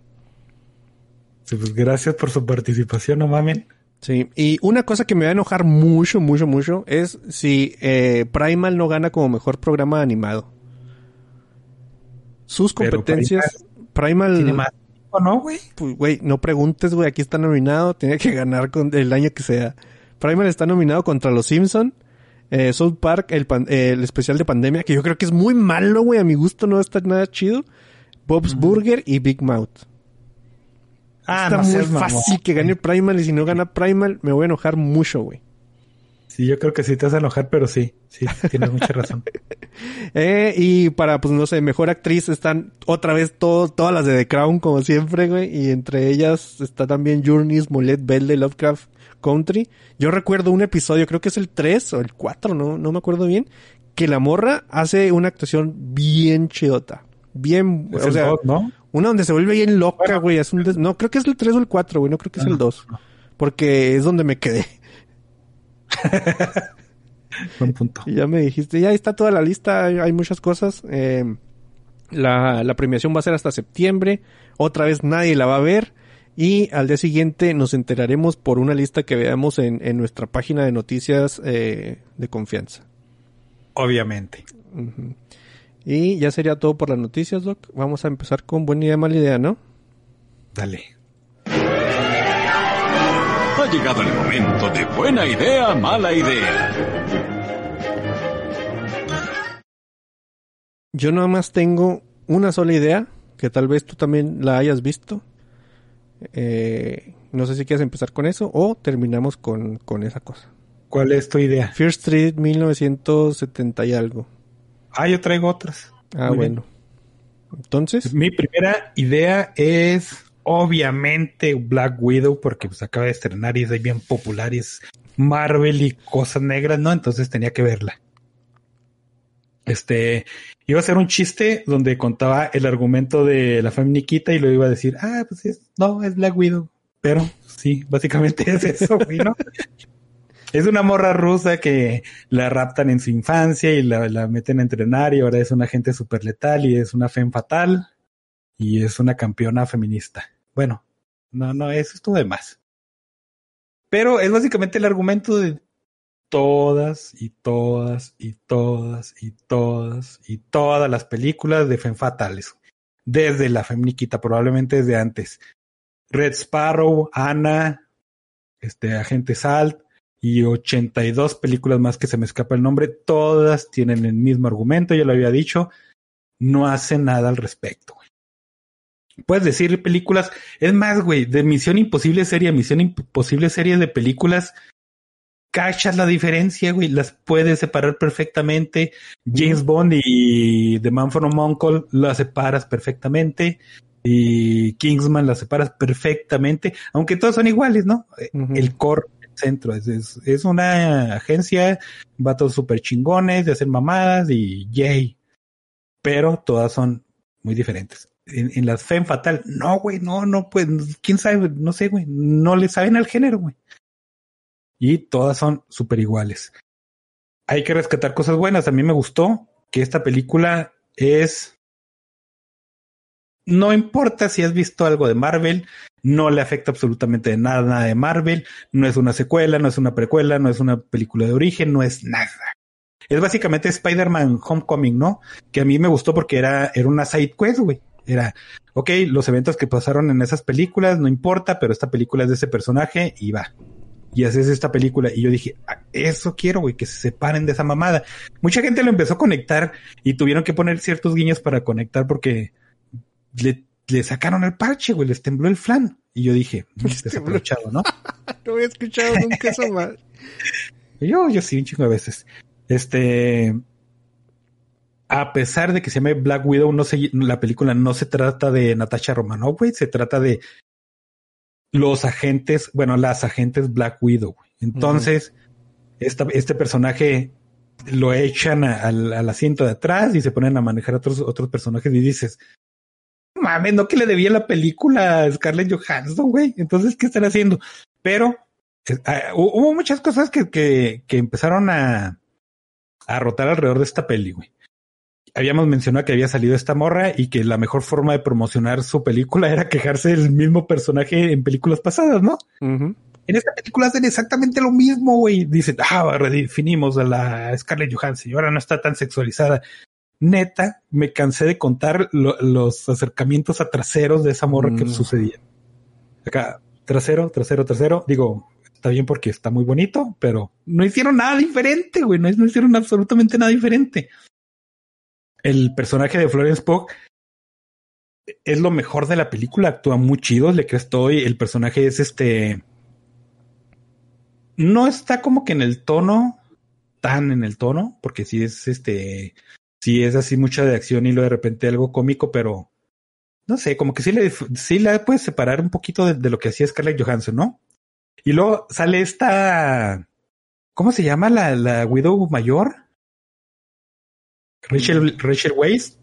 Sí, pues gracias por su participación, no mamen. Sí, y una cosa que me va a enojar mucho, mucho, mucho es si eh, Primal no gana como mejor programa animado. sus competencias. Primal, Tiene más tiempo, ¿no, güey? pues, güey, no preguntes, güey, aquí está nominado, tiene que ganar con el año que sea. Primal está nominado contra Los Simpson, eh, South Park, el, pan- eh, el especial de pandemia, que yo creo que es muy malo, güey, a mi gusto no está nada chido. Bob's Burger y Big Mouth. Ah, está no muy seas fácil que gane Primal y si no gana Primal me voy a enojar mucho, güey. Sí, yo creo que sí te vas a enojar, pero sí, sí, tienes mucha razón. *laughs* Eh, y para, pues no sé, mejor actriz están otra vez todo, todas las de The Crown, como siempre, güey. Y entre ellas está también Journey Smollett Bell de Lovecraft Country. Yo recuerdo un episodio, creo que es el 3 o el 4, no, no me acuerdo bien, que la morra hace una actuación bien chidota. Bien, Es o sea, una donde se vuelve bien loca, güey. es un des- No, creo que es el 3 o el 4, güey. No creo que es el 2. Porque es donde me quedé. *laughs* Buen punto. Y ya me dijiste, ya está toda la lista, hay, hay muchas cosas. Eh, la, la premiación va a ser hasta septiembre. Otra vez nadie la va a ver. Y al día siguiente nos enteraremos por una lista que veamos en, en nuestra página de noticias eh, de confianza. Obviamente. Y ya sería todo por las noticias, Doc. Vamos a empezar con buena idea, mala idea, ¿no? Dale. Llegado el momento de buena idea, mala idea. Yo nada más tengo una sola idea, que tal vez tú también la hayas visto. Eh, no sé si quieres empezar con eso o terminamos con, con esa cosa. ¿Cuál es tu idea? Fear Street 1970 y algo. Ah, yo traigo otras. Ah, Muy bien. bueno. Entonces, Mi primera idea es obviamente Black Widow porque pues acaba de estrenar y es bien popular y es Marvel y cosas negras, ¿no? Entonces tenía que verla. Este, iba a ser un chiste donde contaba el argumento de la Nikita y lo iba a decir, ah, pues es, no, es Black Widow. Pero sí, básicamente *laughs* es eso, ¿no? Es una morra rusa que la raptan en su infancia y la, la meten a entrenar y ahora es una agente súper letal y es una femme fatal y es una campeona feminista. Bueno, no, no, eso estuvo de más. Pero es básicamente el argumento de todas y todas y todas y todas y todas las películas de femme fatales. Desde la feminiquita, probablemente desde antes. Red Sparrow, Ana, este, Agente Salt y 82 películas más que se me escapa el nombre. Todas tienen el mismo argumento, ya lo había dicho. No hacen nada al respecto. Puedes decir películas, es más, güey, de Misión Imposible serie a Misión Imposible serie de películas, cachas la diferencia, güey, las puedes separar perfectamente. James Bond y The Man from Uncle las separas perfectamente. Y Kingsman las separas perfectamente, aunque todas son iguales, ¿no? Ujú. El core, el centro, es, es, es una agencia, vatos súper chingones de hacer mamadas y yay. Pero todas son muy diferentes. En, en las Femme Fatal, no, güey, no, no, pues, quién sabe, no sé, güey, no le saben al género, güey. Y todas son súper iguales. Hay que rescatar cosas buenas. A mí me gustó que esta película es. No importa si has visto algo de Marvel, no le afecta absolutamente nada, nada de Marvel. No es una secuela, no es una precuela, no es una película de origen, no es nada. Es básicamente Spider-Man Homecoming, ¿no? Que a mí me gustó porque era, era una side quest, güey. Era, ok, los eventos que pasaron en esas películas, no importa, pero esta película es de ese personaje y va. Y haces esta película. Y yo dije, "Ah, eso quiero, güey, que se separen de esa mamada. Mucha gente lo empezó a conectar y tuvieron que poner ciertos guiños para conectar porque le, le sacaron el parche, güey, les tembló el flan. Y yo dije, "Mm, desaprovechado, ¿no? *laughs* no había escuchado nunca eso mal. *laughs* Yo, yo sí, un chingo de veces. Este. A pesar de que se llame Black Widow, no se, la película no se trata de Natasha Romanoff, güey, se trata de los agentes, bueno, las agentes Black Widow. Entonces, esta- este personaje lo echan a- al, al asiento de atrás y se ponen a manejar a otros, otros personajes y dices, mames, no que le debía la película a Scarlett Johansson, güey. Entonces, ¿qué están haciendo? Pero eh, ah, hu- hubo muchas cosas que, que, que empezaron a, a rotar alrededor de esta peli, güey. Habíamos mencionado que había salido esta morra y que la mejor forma de promocionar su película era quejarse del mismo personaje en películas pasadas, ¿no? En esta película hacen exactamente lo mismo, güey. Dicen, ah, redefinimos a la Scarlett Johansson y ahora no está tan sexualizada. neta, me cansé de contar lo- los acercamientos a traseros de esa morra que Mm. sucedía. Acá, trasero, trasero, trasero. Digo, está bien porque está muy bonito, pero no hicieron nada diferente, güey. No, no hicieron absolutamente nada diferente. El personaje de Florence Pugh es lo mejor de la película. Actúa muy chido, le crees todo y el personaje es este. No está como que en el tono, tan en el tono, porque sí es este. Sí es así mucha de acción y luego de repente algo cómico, pero no sé, como que sí le, sí la puedes separar un poquito de, de lo que hacía Scarlett Johansson, ¿no? Y luego sale esta, ¿cómo se llama la, la Widow mayor? Rachel, Rachel Weisz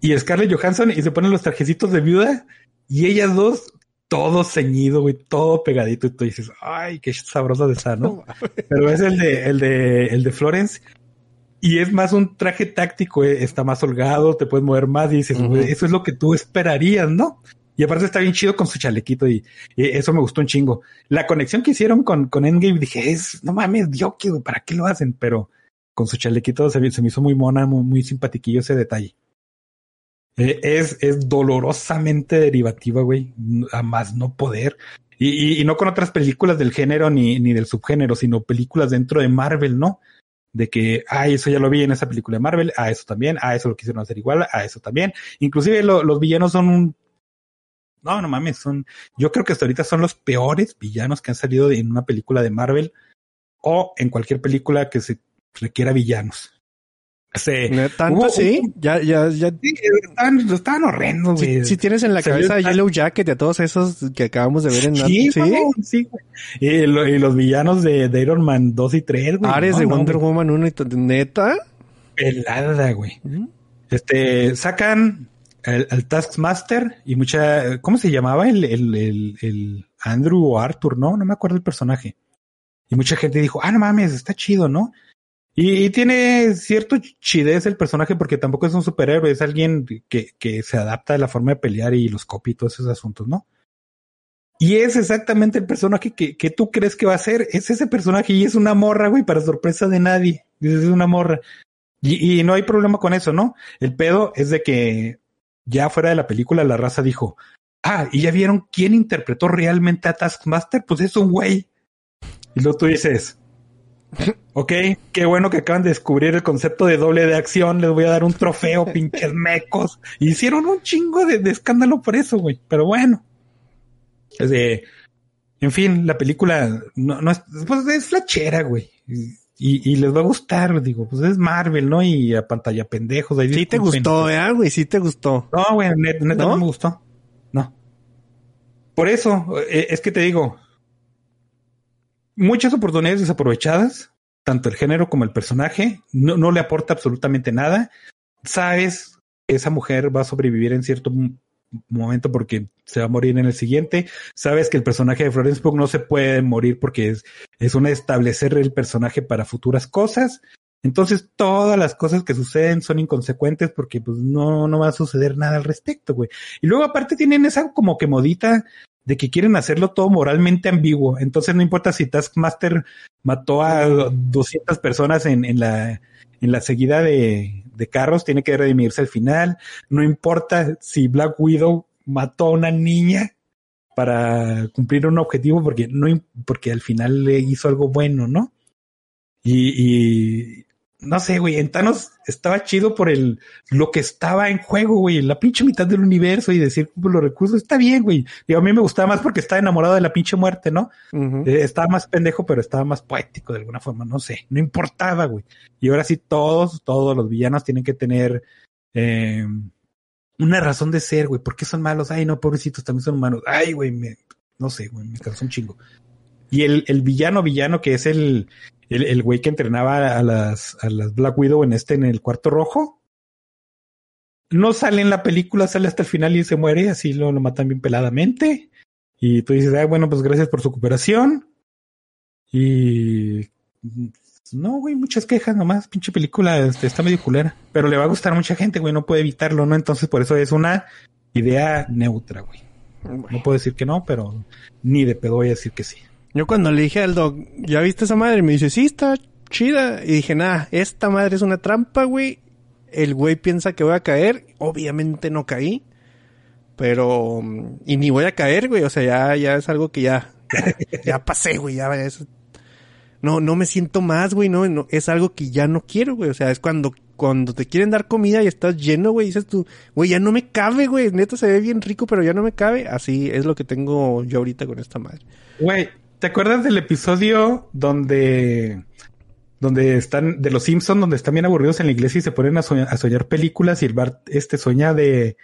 y Scarlett Johansson y se ponen los trajecitos de viuda y ellas dos, todo ceñido, güey, todo pegadito y tú dices, ay, qué sabrosa de esa, ¿no? Pero es el de, el de, el de Florence y es más un traje táctico, eh, está más holgado, te puedes mover más y dices, eso es lo que tú esperarías, ¿no? Y aparte está bien chido con su chalequito y, y eso me gustó un chingo. La conexión que hicieron con, con Endgame dije, es, no mames, Dios, ¿para qué lo hacen? Pero con su chalequito se, me- hizo muy mona, muy, muy simpatiquillo ese detalle. Eh, es, es dolorosamente derivativa, güey, a más no poder. Y, no con otras películas del género ni, ni del subgénero, sino películas dentro de Marvel, ¿no? De que, ay, eso ya lo vi en esa película de Marvel, a eso también, a eso lo quisieron hacer igual, a eso también. Inclusive lo- los villanos son un... No, no mames, son... Yo creo que hasta ahorita son los peores villanos que han salido en una película de Marvel o en cualquier película que se requiera villanos. Se, Tanto hubo- sí, ya, ya, ya. Sí, estaban, estaban horrendos, güey. Si, si tienes en la Se cabeza a Yellow Jacket y a todos esos que acabamos de ver en Sí, sí. sí, güey. Y, lo- y los villanos de, de Iron Man 2 y 3, güey. Ares No, de no, Wonder güey. Woman 1 y todo. neta. Pelada, güey. Este, sacan el Taskmaster y mucha, ¿cómo se llamaba? El, el, el, el Andrew o Arthur, ¿no? No me acuerdo el personaje. Y mucha gente dijo, ah, no mames, está chido, ¿no? Y, tiene cierto chidez el personaje porque tampoco es un superhéroe, es alguien que, que se adapta a la forma de pelear y los copia y todos esos asuntos, ¿no? Y es exactamente el personaje que, que tú crees que va a ser. Es ese personaje y es una morra, güey, para sorpresa de nadie. Es una morra. Y, y no hay problema con eso, ¿no? El pedo es de que ya fuera de la película la raza dijo, ah, ¿y ya vieron quién interpretó realmente a Taskmaster? Pues es un güey. Y luego tú dices, ok, qué bueno que acaban de descubrir el concepto de doble de acción, les voy a dar un trofeo, *laughs* pinches mecos. Hicieron un chingo de, de escándalo por eso, güey. Pero bueno. Es de, en fin, la película no, no es, pues es flachera, güey. Y, y les va a gustar, digo, pues es Marvel, ¿no? Y a pantalla pendejos. Ahí Sí te gustó, ¿eh, güey? Sí te gustó. No, güey, neta, neta ¿No? ¿No? me gustó. No. Por eso, eh, es que te digo, muchas oportunidades desaprovechadas, tanto el género como el personaje, no, no le aporta absolutamente nada. Sabes que esa mujer va a sobrevivir en cierto momento porque se va a morir en el siguiente. Sabes que el personaje de Florence Pugh no se puede morir porque es, es una establecer el personaje para futuras cosas. Entonces todas las cosas que suceden son inconsecuentes porque pues no, no va a suceder nada al respecto, güey. Y luego aparte tienen esa como que modita de que quieren hacerlo todo moralmente ambiguo. Entonces no importa si Taskmaster mató a 200 personas en, en la, en la seguida de, de carros, tiene que redimirse al final. No importa si Black Widow mató a una niña para cumplir un objetivo porque no, porque al final le hizo algo bueno, ¿no? Y no sé, güey, en Thanos estaba chido por el, lo que estaba en juego, güey, la pinche mitad del universo y decir pues, los recursos, está bien, güey. Y a mí me gustaba más porque estaba enamorado de la pinche muerte, ¿no? Eh, estaba más pendejo, pero estaba más poético de alguna forma, no sé, no importaba, güey. Y ahora sí, todos, todos los villanos tienen que tener eh, una razón de ser, güey. ¿Por qué son malos? Ay, no, pobrecitos, también son humanos. Ay, güey, me, no sé, güey, me cansó un chingo. Y el, el villano, villano, que es el, el, el güey que entrenaba a las, a las Black Widow en este, en el cuarto rojo. No sale en la película, sale hasta el final y se muere, así lo, lo matan bien peladamente. Y tú dices, ah, bueno, pues gracias por su cooperación. Y no, güey, muchas quejas nomás. Pinche película este, está medio culera. Pero le va a gustar a mucha gente, güey, no puede evitarlo, ¿no? Entonces por eso es una idea neutra, güey. No puedo decir que no, pero ni de pedo voy a decir que sí. Yo cuando le dije al doc, ¿ya viste esa madre? Me dice, sí, está chida. Y dije, nah, esta madre es una trampa, güey. el güey piensa que voy a caer. Obviamente no caí. Pero, y ni voy a caer, güey. O sea, ya, ya es algo que ya, ya, ya pasé, güey. Ya, es- no, no me siento más, güey. No, no, es algo que ya no quiero, güey. O sea, es cuando, cuando te quieren dar comida y estás lleno, güey. Dices tú, güey, ya no me cabe, güey. Neta se ve bien rico, pero ya no me cabe. Así es lo que tengo yo ahorita con esta madre. Güey, ¿te acuerdas del episodio donde donde están de los Simpsons, donde están bien aburridos en la iglesia y se ponen a soñar, a soñar películas y el Bart este sueña de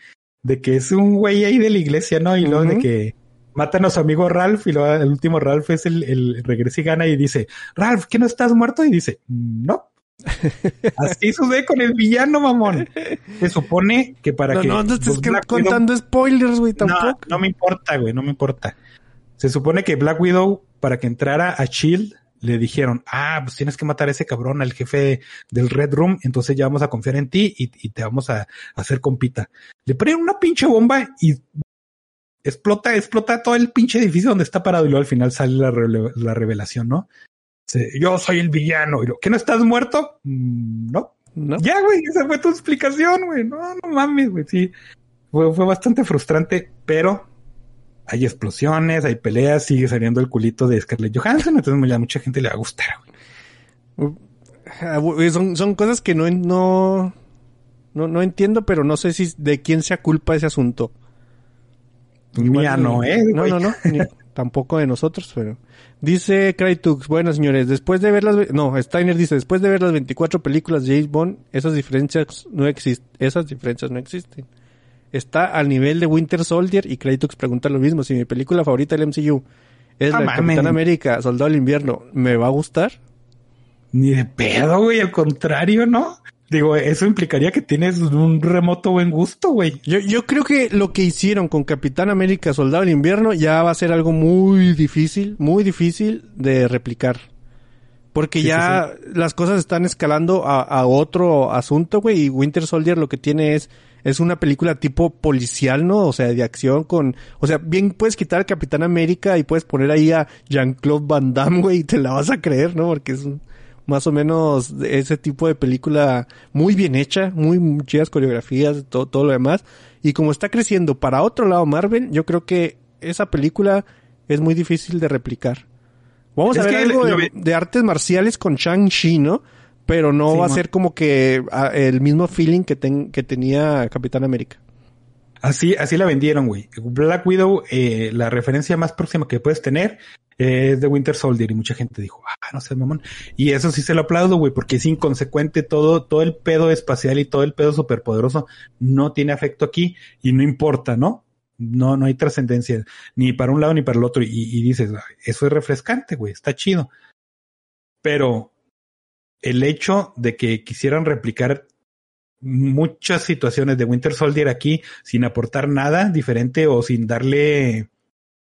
de que es un güey ahí de la iglesia, ¿no? Y luego de que matan a su amigo Ralph y luego el último Ralph es el, el regresa y gana y dice, Ralph, ¿que no estás muerto? Y dice, no. *laughs* Así sucede con el villano, mamón. Se supone que para No, que no, no los que- contando spoilers, güey, no, tampoco. no me importa, güey, no me importa. Se supone que Black Widow, para que entrara a Shield, le dijeron, ah, pues tienes que matar a ese cabrón, al jefe del Red Room, entonces ya vamos a confiar en ti y, y te vamos a, a hacer compita. Le ponen una pinche bomba y explota, explota todo el pinche edificio donde está parado y luego al final sale la, revelación, ¿no? Yo soy el villano. Y lo, ¿Que no estás muerto? "Mm, No. ¿No? Ya, güey, esa fue tu explicación, güey. No, no mames, güey. Sí, fue, fue bastante frustrante, pero hay explosiones, hay peleas, sigue saliendo el culito de Scarlett Johansson, entonces a mucha gente le va a gustar, güey. Ah, güey, Son, son cosas que no, no, no, no entiendo, pero no sé si de quién sea culpa ese asunto. Mía no, eh. No, no, no. *laughs* ni- tampoco de nosotros, pero. Dice Crytux, bueno señores, después de ver las, no, Steiner dice, después de ver las 24 películas de James Bond, esas diferencias no existen, esas diferencias no existen. Está al nivel de Winter Soldier y Crytux pregunta lo mismo, si mi película favorita del MCU es la de. Capitán América, Soldado del Invierno, ¿me va a gustar? Ni de pedo, güey, al contrario, ¿no? Digo, eso implicaría que tienes un remoto buen gusto, güey. Yo, yo creo que lo que hicieron con Capitán América Soldado del Invierno ya va a ser algo muy difícil, muy difícil de replicar. Porque Sí, ya las cosas están escalando a, a otro asunto, güey, y Winter Soldier lo que tiene es, es una película tipo policial, ¿no? O sea, de acción con, o sea, bien puedes quitar al Capitán América y puedes poner ahí a Jean-Claude Van Damme, güey, y te la vas a creer, ¿no? Porque es un- más o menos ese tipo de película muy bien hecha, muy, muy chidas coreografías, todo, todo lo demás. Y como está creciendo para otro lado Marvel, yo creo que esa película es muy difícil de replicar. Vamos Es a ver algo de, de artes marciales con Shang-Chi, ¿no? Pero no Sí, va a ser como que ah, el mismo feeling que, ten- que tenía Capitán América. Así, así la vendieron, güey. Black Widow, eh, la referencia más próxima que puedes tener es de Winter Soldier y mucha gente dijo, ah, no sé, mamón. Y eso sí se lo aplaudo, güey, porque es inconsecuente todo, todo el pedo espacial y todo el pedo superpoderoso no tiene afecto aquí y no importa, ¿no? No, no hay trascendencia ni para un lado ni para el otro. Y, y dices, "Ah, eso es refrescante, güey, está chido. Pero el hecho de que quisieran replicar muchas situaciones de Winter Soldier aquí sin aportar nada diferente o sin darle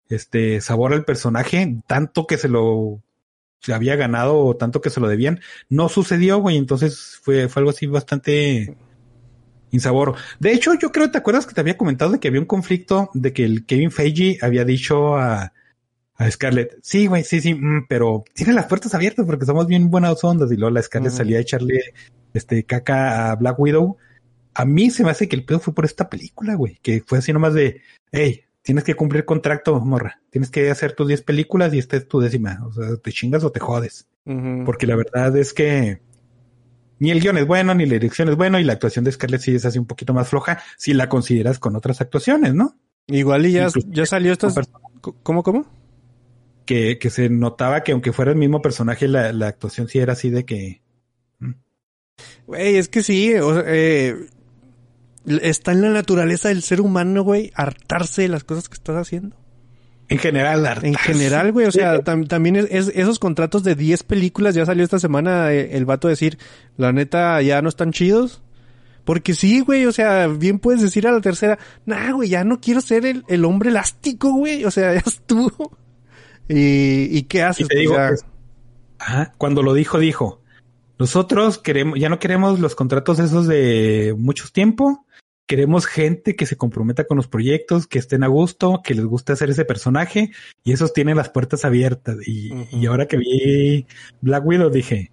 este sabor al personaje, tanto que se lo había ganado o tanto que se lo debían, no sucedió, güey, entonces fue, fue algo así bastante insaboro. De hecho, yo creo, ¿te acuerdas que te había comentado de que había un conflicto de que el Kevin Feige había dicho a, a Scarlett, sí, güey, sí, sí, mm, pero tiene las puertas abiertas porque somos bien buenas ondas. Y luego la Scarlett salía a echarle este caca a Black Widow. A mí se me hace que el pedo fue por esta película, güey, que fue así nomás de, hey, tienes que cumplir contrato, morra, tienes que hacer tus 10 películas y esta es tu décima, o sea, te chingas o te jodes, porque la verdad es que ni el guion es bueno, ni la dirección es bueno y la actuación de Scarlett sí es así un poquito más floja si la consideras con otras actuaciones, ¿no? Igual y ya, ya salió estas... ¿Cómo, cómo? Que, que se notaba que aunque fuera el mismo personaje, la, la actuación sí era así de que Güey, es que sí, o sea, eh, está en la naturaleza del ser humano, güey, hartarse de las cosas que estás haciendo. en general, En general, güey, o sea, tam- también es, es- esos contratos de 10 películas, ya salió esta semana eh, el vato decir, la neta, ya no están chidos. Porque sí, güey, o sea, bien puedes decir a la tercera, nah, güey, ya no quiero ser el, el hombre elástico, güey, o sea, *laughs* ya estuvo. ¿Y, y qué haces? Y te Pues digo, ya- es- Ajá, cuando lo dijo, dijo, nosotros queremos, ya no queremos los contratos esos de mucho tiempo, queremos gente que se comprometa con los proyectos, que estén a gusto, que les guste hacer ese personaje, y esos tienen las puertas abiertas. Y, y ahora que vi Black Widow dije,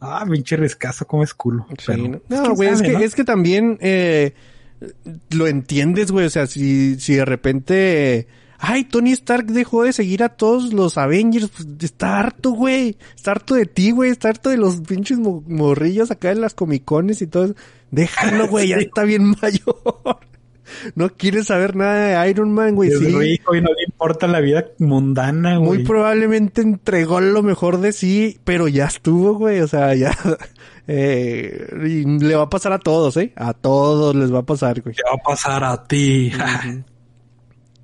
Ah, pinche rescazo, como es culo. Sí, Pero, no, pues, güey, es que, ¿no? es que también eh, lo entiendes, güey. O sea, si, si de repente... Ay, Tony Stark dejó de seguir a todos los Avengers. Pues, está harto, güey. Está harto de ti, güey. Está harto de los pinches mo- morrillos acá en las comicones y todo eso. Déjalo, güey. Ya *laughs* Sí. está bien mayor. No quiere saber nada de Iron Man, güey. Sí. rico y no le importa la vida mundana, güey. Muy probablemente entregó lo mejor de sí, pero ya estuvo, güey. O sea, ya. *laughs* Eh, y le va a pasar a todos, ¿eh? A todos les va a pasar, güey. ¿Qué va a pasar a ti?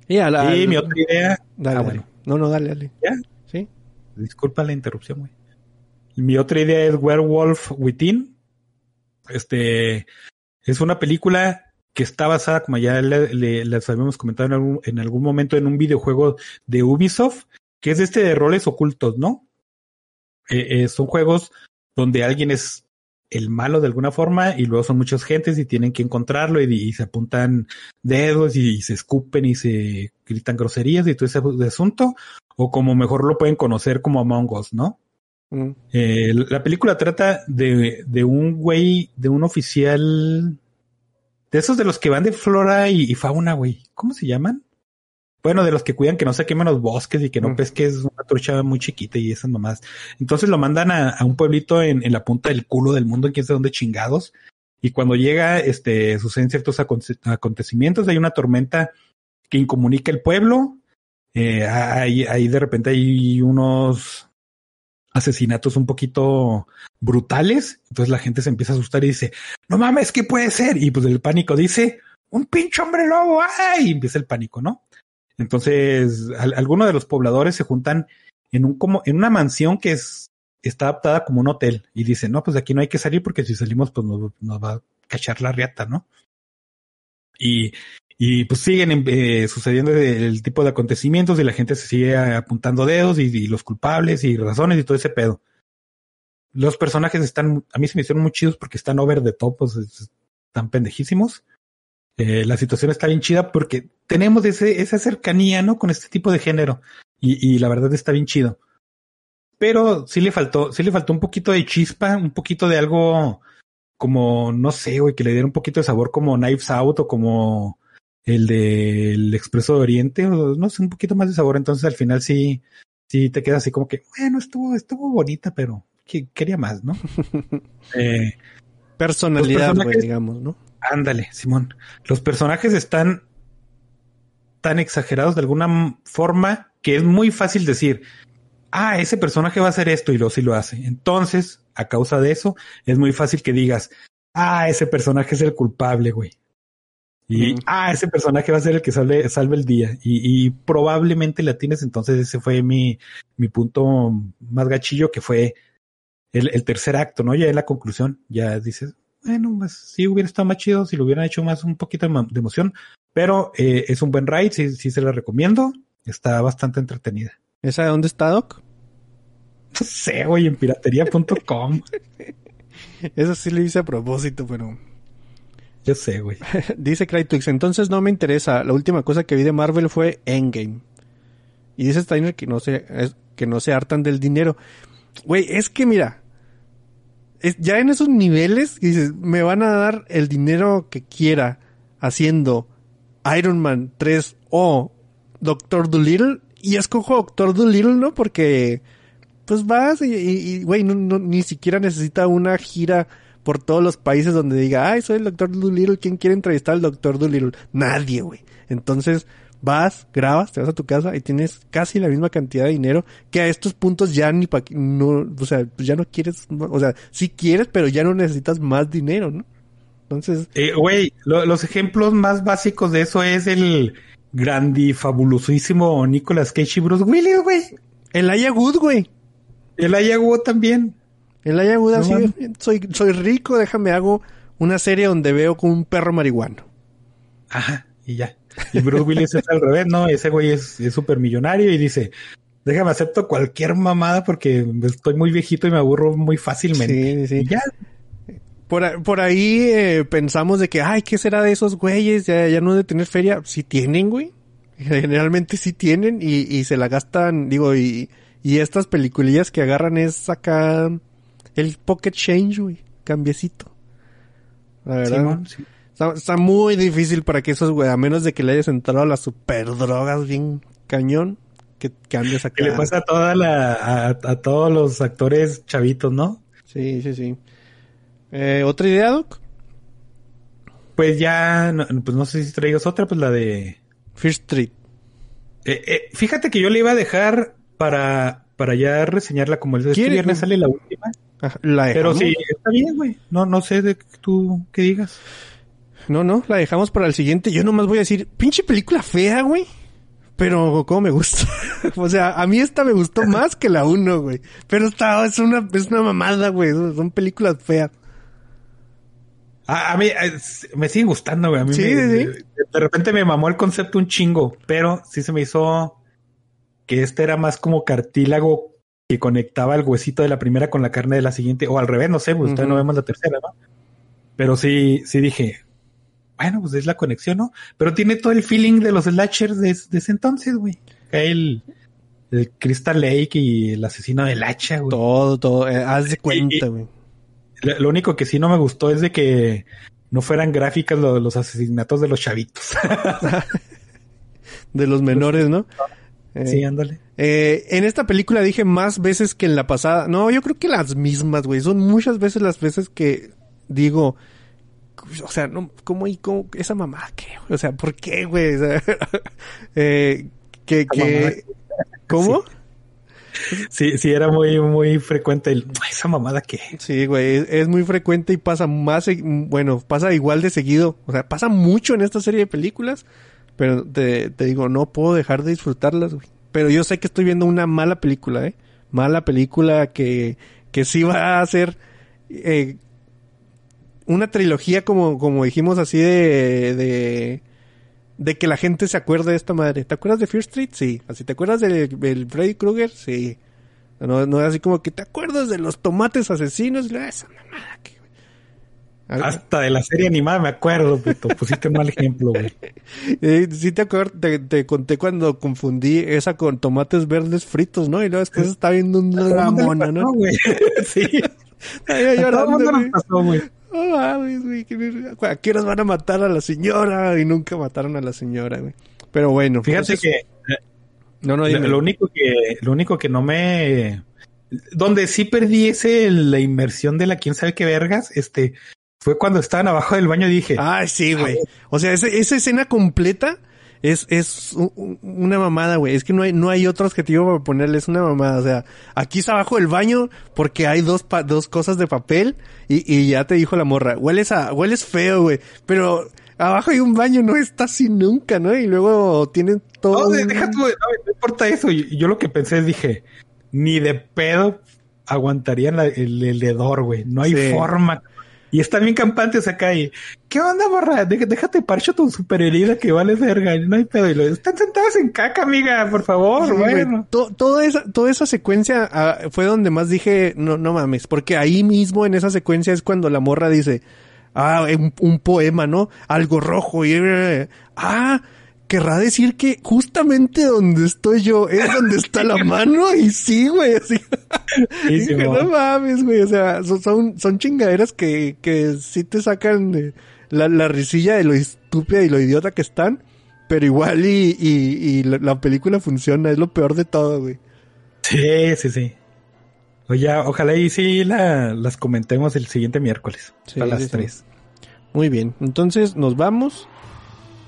La. y mi otra idea. Dale, ah, dale. bueno, No, no, dale, dale. ya. Sí. Disculpa la interrupción, güey. Mi otra idea es Werewolf Within. Este es una película que está basada, como ya le- le- les habíamos comentado en algún, en algún momento, en un videojuego de Ubisoft, que es este de roles ocultos, ¿no? Eh, eh, son juegos donde alguien es el malo de alguna forma y luego son muchas gentes y tienen que encontrarlo y, y se apuntan dedos y, se escupen y se gritan groserías y todo ese asunto o como mejor lo pueden conocer como Among Us, ¿no? Mm. Eh, la película trata de, de un güey, de un oficial, de esos de los que van de flora y, y fauna, güey. ¿Cómo se llaman? Bueno, de los que cuidan que no se quemen los bosques y que no Mm. pesques una trucha muy chiquita y esas mamás. Entonces lo mandan a, a un pueblito en, en la punta del culo del mundo, en quién sabe dónde chingados. Y cuando llega, este, suceden ciertos aconte- acontecimientos. Hay una tormenta que incomunica el pueblo. Eh, ahí, ahí de repente hay unos asesinatos un poquito brutales. Entonces la gente se empieza a asustar y dice, no mames, ¿qué puede ser? Y pues el pánico dice, un pinche hombre lobo, ¡ay! Y empieza el pánico, ¿no? Entonces, al- algunos de los pobladores se juntan en un como, en una mansión que es, está adaptada como un hotel y dicen, no, pues de aquí no hay que salir porque si salimos, pues nos, nos va a cachar la riata, ¿no? Y, y pues siguen eh, sucediendo el, tipo de acontecimientos y la gente se sigue apuntando dedos y, los culpables y razones y todo ese pedo. Los personajes están, a mí se me hicieron muy chidos porque están over the top, pues es- están pendejísimos. Eh, la situación está bien chida porque tenemos ese, esa cercanía, ¿no? Con este tipo de género. Y, y la verdad está bien chido. Pero sí le faltó, sí le faltó un poquito de chispa, un poquito de algo como, no sé, güey, que le diera un poquito de sabor como Knives Out o como el del Expreso de Oriente, o no sé, un poquito más de sabor. Entonces al final sí, sí te queda así como que, bueno, estuvo, estuvo bonita, pero que- quería más, ¿no? *laughs* eh, Personalidad, Los güey, digamos, ¿no? Ándale, Simón. Los personajes están tan exagerados de alguna forma que es muy fácil decir, ah, ese personaje va a hacer esto y lo sí lo hace. Entonces, a causa de eso, es muy fácil que digas, ah, ese personaje es el culpable, güey. Y, ah, ese personaje va a ser el que salve, salve el día. Y, y probablemente la tienes. Entonces, ese fue mi, mi punto más gachillo, que fue el, el tercer acto, ¿no? Ya en la conclusión, ya dices, bueno, pues sí hubiera estado más chido si lo hubieran hecho más un poquito de, emoción, pero eh, es un buen ride, sí, sí se la recomiendo, está bastante entretenida. ¿Esa de dónde está, Doc? No sé, güey, en piratería.com, *laughs* Eso sí lo hice a propósito, pero... yo sé, güey. *laughs* dice Crytwix, entonces no me interesa. La última cosa que vi de Marvel fue Endgame. Y dice Steiner que no se, es- que no se hartan del dinero. Güey, es que mira, es, ya en esos niveles, dices, me van a dar el dinero que quiera haciendo Iron Man 3 o Doctor Dolittle. Y escojo Doctor Dolittle, ¿no? Porque, pues vas y, y- y, güey, no, no- ni siquiera necesita una gira por todos los países donde diga, ay, soy el Doctor Dolittle, ¿quién quiere entrevistar al Doctor Dolittle? Nadie, güey. Entonces, vas, grabas, te vas a tu casa y tienes casi la misma cantidad de dinero que a estos puntos ya ni pa' no, o sea, pues ya no quieres, o sea, sí quieres, pero ya no necesitas más dinero, ¿no? Entonces, Eh, Güey, lo- los ejemplos más básicos de eso es el grandifabulosísimo Nicolas Cage y Bruce Willis, güey. el Aya Good, güey. El Ayahu también. El Aya Good No así, soy, soy rico, déjame hago una serie donde veo con un perro marihuano. Ajá, y ya. Y Bruce Willis es al revés, ¿no? Ese güey es súper millonario y dice, déjame acepto cualquier mamada porque estoy muy viejito y me aburro muy fácilmente. Sí, sí. Y ya. Por, por ahí eh, pensamos de que, ay, ¿qué será de esos güeyes? Ya, ya no de tener feria. Sí tienen, güey. Generalmente sí tienen y, y se la gastan, digo, y, y estas peliculillas que agarran es acá el pocket change, güey. Cambiecito. La verdad. Simón, sí. Está, está muy difícil para que esos, güey, a menos de que le hayas entrado a las super drogas bien cañón, que cambies acá. Que le pasa a toda la, a, a todos los actores chavitos, ¿no? Sí, sí, sí. Eh, ¿Otra idea, Doc? Pues ya, no, pues no sé si traigas otra, pues la de... First Street. Eh, eh, fíjate que yo le iba a dejar para, para ya reseñarla como el de este viernes sale la última. La Pero dejamos. sí, está bien, güey. No, no sé de tú qué digas. No, no, la dejamos para el siguiente. Yo nomás voy a decir, pinche película fea, güey. Pero cómo me gusta. *laughs* o sea, a mí esta me gustó más que la uno, güey. Pero esta es una, es una mamada, güey. Son películas feas. A, a mí eh, me sigue gustando, güey. A mí Sí, me- sí. De, repente me mamó el concepto un chingo, pero sí se me hizo que este era más como cartílago que conectaba el huesito de la primera con la carne de la siguiente, o al revés, no sé, pues no vemos la tercera, ¿no? Pero sí, sí dije, bueno, pues es la conexión, ¿no? Pero tiene todo el feeling de los slashers de, de ese entonces, güey. El, el Crystal Lake y el asesino del hacha, güey. Todo, todo. eh, haz de cuenta, güey. Lo, lo único que sí no me gustó es de que no fueran gráficas lo- los asesinatos de los chavitos. *laughs* De los menores, ¿no? Eh, sí, ándale. Eh, en esta película dije más veces que en la pasada. No, yo creo que las mismas, güey. Son muchas veces las veces que digo, o sea, no, ¿cómo y cómo esa mamá qué? O sea, ¿por qué, güey? *laughs* O sea, eh, que, que, ¿cómo? Sí, sí, era muy, muy frecuente el, esa mamada que. Sí, güey, es, es muy frecuente y pasa más, bueno, pasa igual de seguido. O sea, pasa mucho en esta serie de películas, pero te, te digo, no puedo dejar de disfrutarlas, güey. Pero yo sé que estoy viendo una mala película, ¿eh? Mala película que, que sí va a ser eh, una trilogía como, como dijimos así de, de, de que la gente se acuerde de esta madre. ¿Te acuerdas de Fear Street? Sí. Así, ¿te acuerdas del, del Freddy Krueger? Sí. No, no es así como que te acuerdas de los tomates asesinos. Ah, Esa mamada que. Algo- Hasta de la serie animada me acuerdo, puto. Pusiste un mal ejemplo, güey. *laughs* Eh, sí te acuerdas, te, te conté cuando confundí esa con tomates verdes fritos, ¿no? Y luego después estaba viendo una mona, ¿no? Güey. *laughs* Sí. Ay, A todo el llorando, mundo nos pasó, güey. Oh, mames, güey. ¿A qué horas van a matar a la señora? Y nunca mataron a la señora, güey. Pero bueno. Fíjate entonces- que eh, No, no, lo, dime. lo único que, lo único que no me, donde sí perdí ese, la inmersión de la quién sabe qué vergas, este, fue cuando estaban abajo del baño y dije, Ay, sí, güey. O sea, esa escena completa es, es u- u- una mamada, güey. Es que no hay, no hay otro adjetivo para ponerle, es una mamada. O sea, aquí está abajo del baño porque hay dos, pa- dos cosas de papel y, y ya te dijo la morra, hueles a, hueles feo, güey. Pero abajo hay un baño, no está así nunca, ¿no? Y luego tienen todo. no, de- un- deja tú, no, no importa eso. Y yo lo que pensé es, dije, ni de pedo aguantarían la- el, el hedor, güey. No hay Sí. forma. Y están bien campantes acá y, ¿qué onda, morra? Dé- Déjate parcho tu super herida que vale verga. No hay pedo. Y lo, están sentados en caca, amiga, por favor. Sí, bueno. To- toda esa, toda esa secuencia ah, fue donde más dije, no, no mames, porque ahí mismo en esa secuencia es cuando la morra dice, ah, un, un poema, ¿no? Algo rojo y, eh, ah, querrá decir que justamente donde estoy yo es donde está la *laughs* mano y sí, güey, así. Sí, no mames, güey, o sea, son, son, chingaderas que, que sí te sacan de la, la risilla de lo estúpida y lo idiota que están, pero igual y, y, y la, la película funciona, es lo peor de todo, güey. Sí, sí, sí. Oye, ojalá y sí la, las comentemos el siguiente miércoles. Sí, a las sí, sí. tres. Muy bien, entonces nos vamos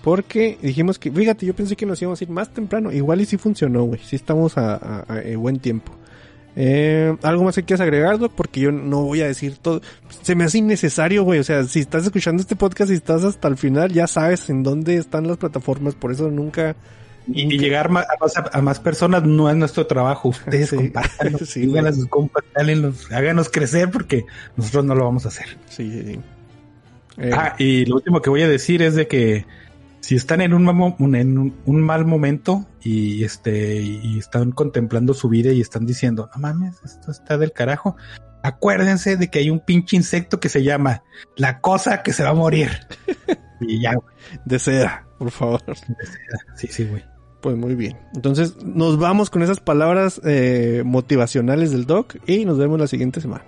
porque dijimos que, fíjate, yo pensé que nos íbamos a ir más temprano, igual y sí funcionó, güey, sí estamos a, a- a- a buen tiempo. Eh, ¿Algo más que quieras agregar, Doc? Porque yo no voy a decir todo. Se me hace innecesario, güey. O sea, si estás escuchando este podcast y estás hasta el final, ya sabes en dónde están las plataformas. Por eso nunca... Y, y llegar a más, a más personas no es nuestro trabajo. Ustedes *laughs* Sí. *laughs* Sí, a sus compas, háganos crecer porque nosotros no lo vamos a hacer. Sí, sí, sí. Eh, Ah, y lo último que voy a decir es de que si están en un, mal en un, un mal momento y este y están contemplando su vida y están diciendo, no mames, esto está del carajo, acuérdense de que hay un pinche insecto que se llama la cosa que se va a morir. *laughs* y ya, güey. desea, por favor. sí, sí, güey. Pues muy bien. Entonces nos vamos con esas palabras eh, motivacionales del Doc y nos vemos la siguiente semana.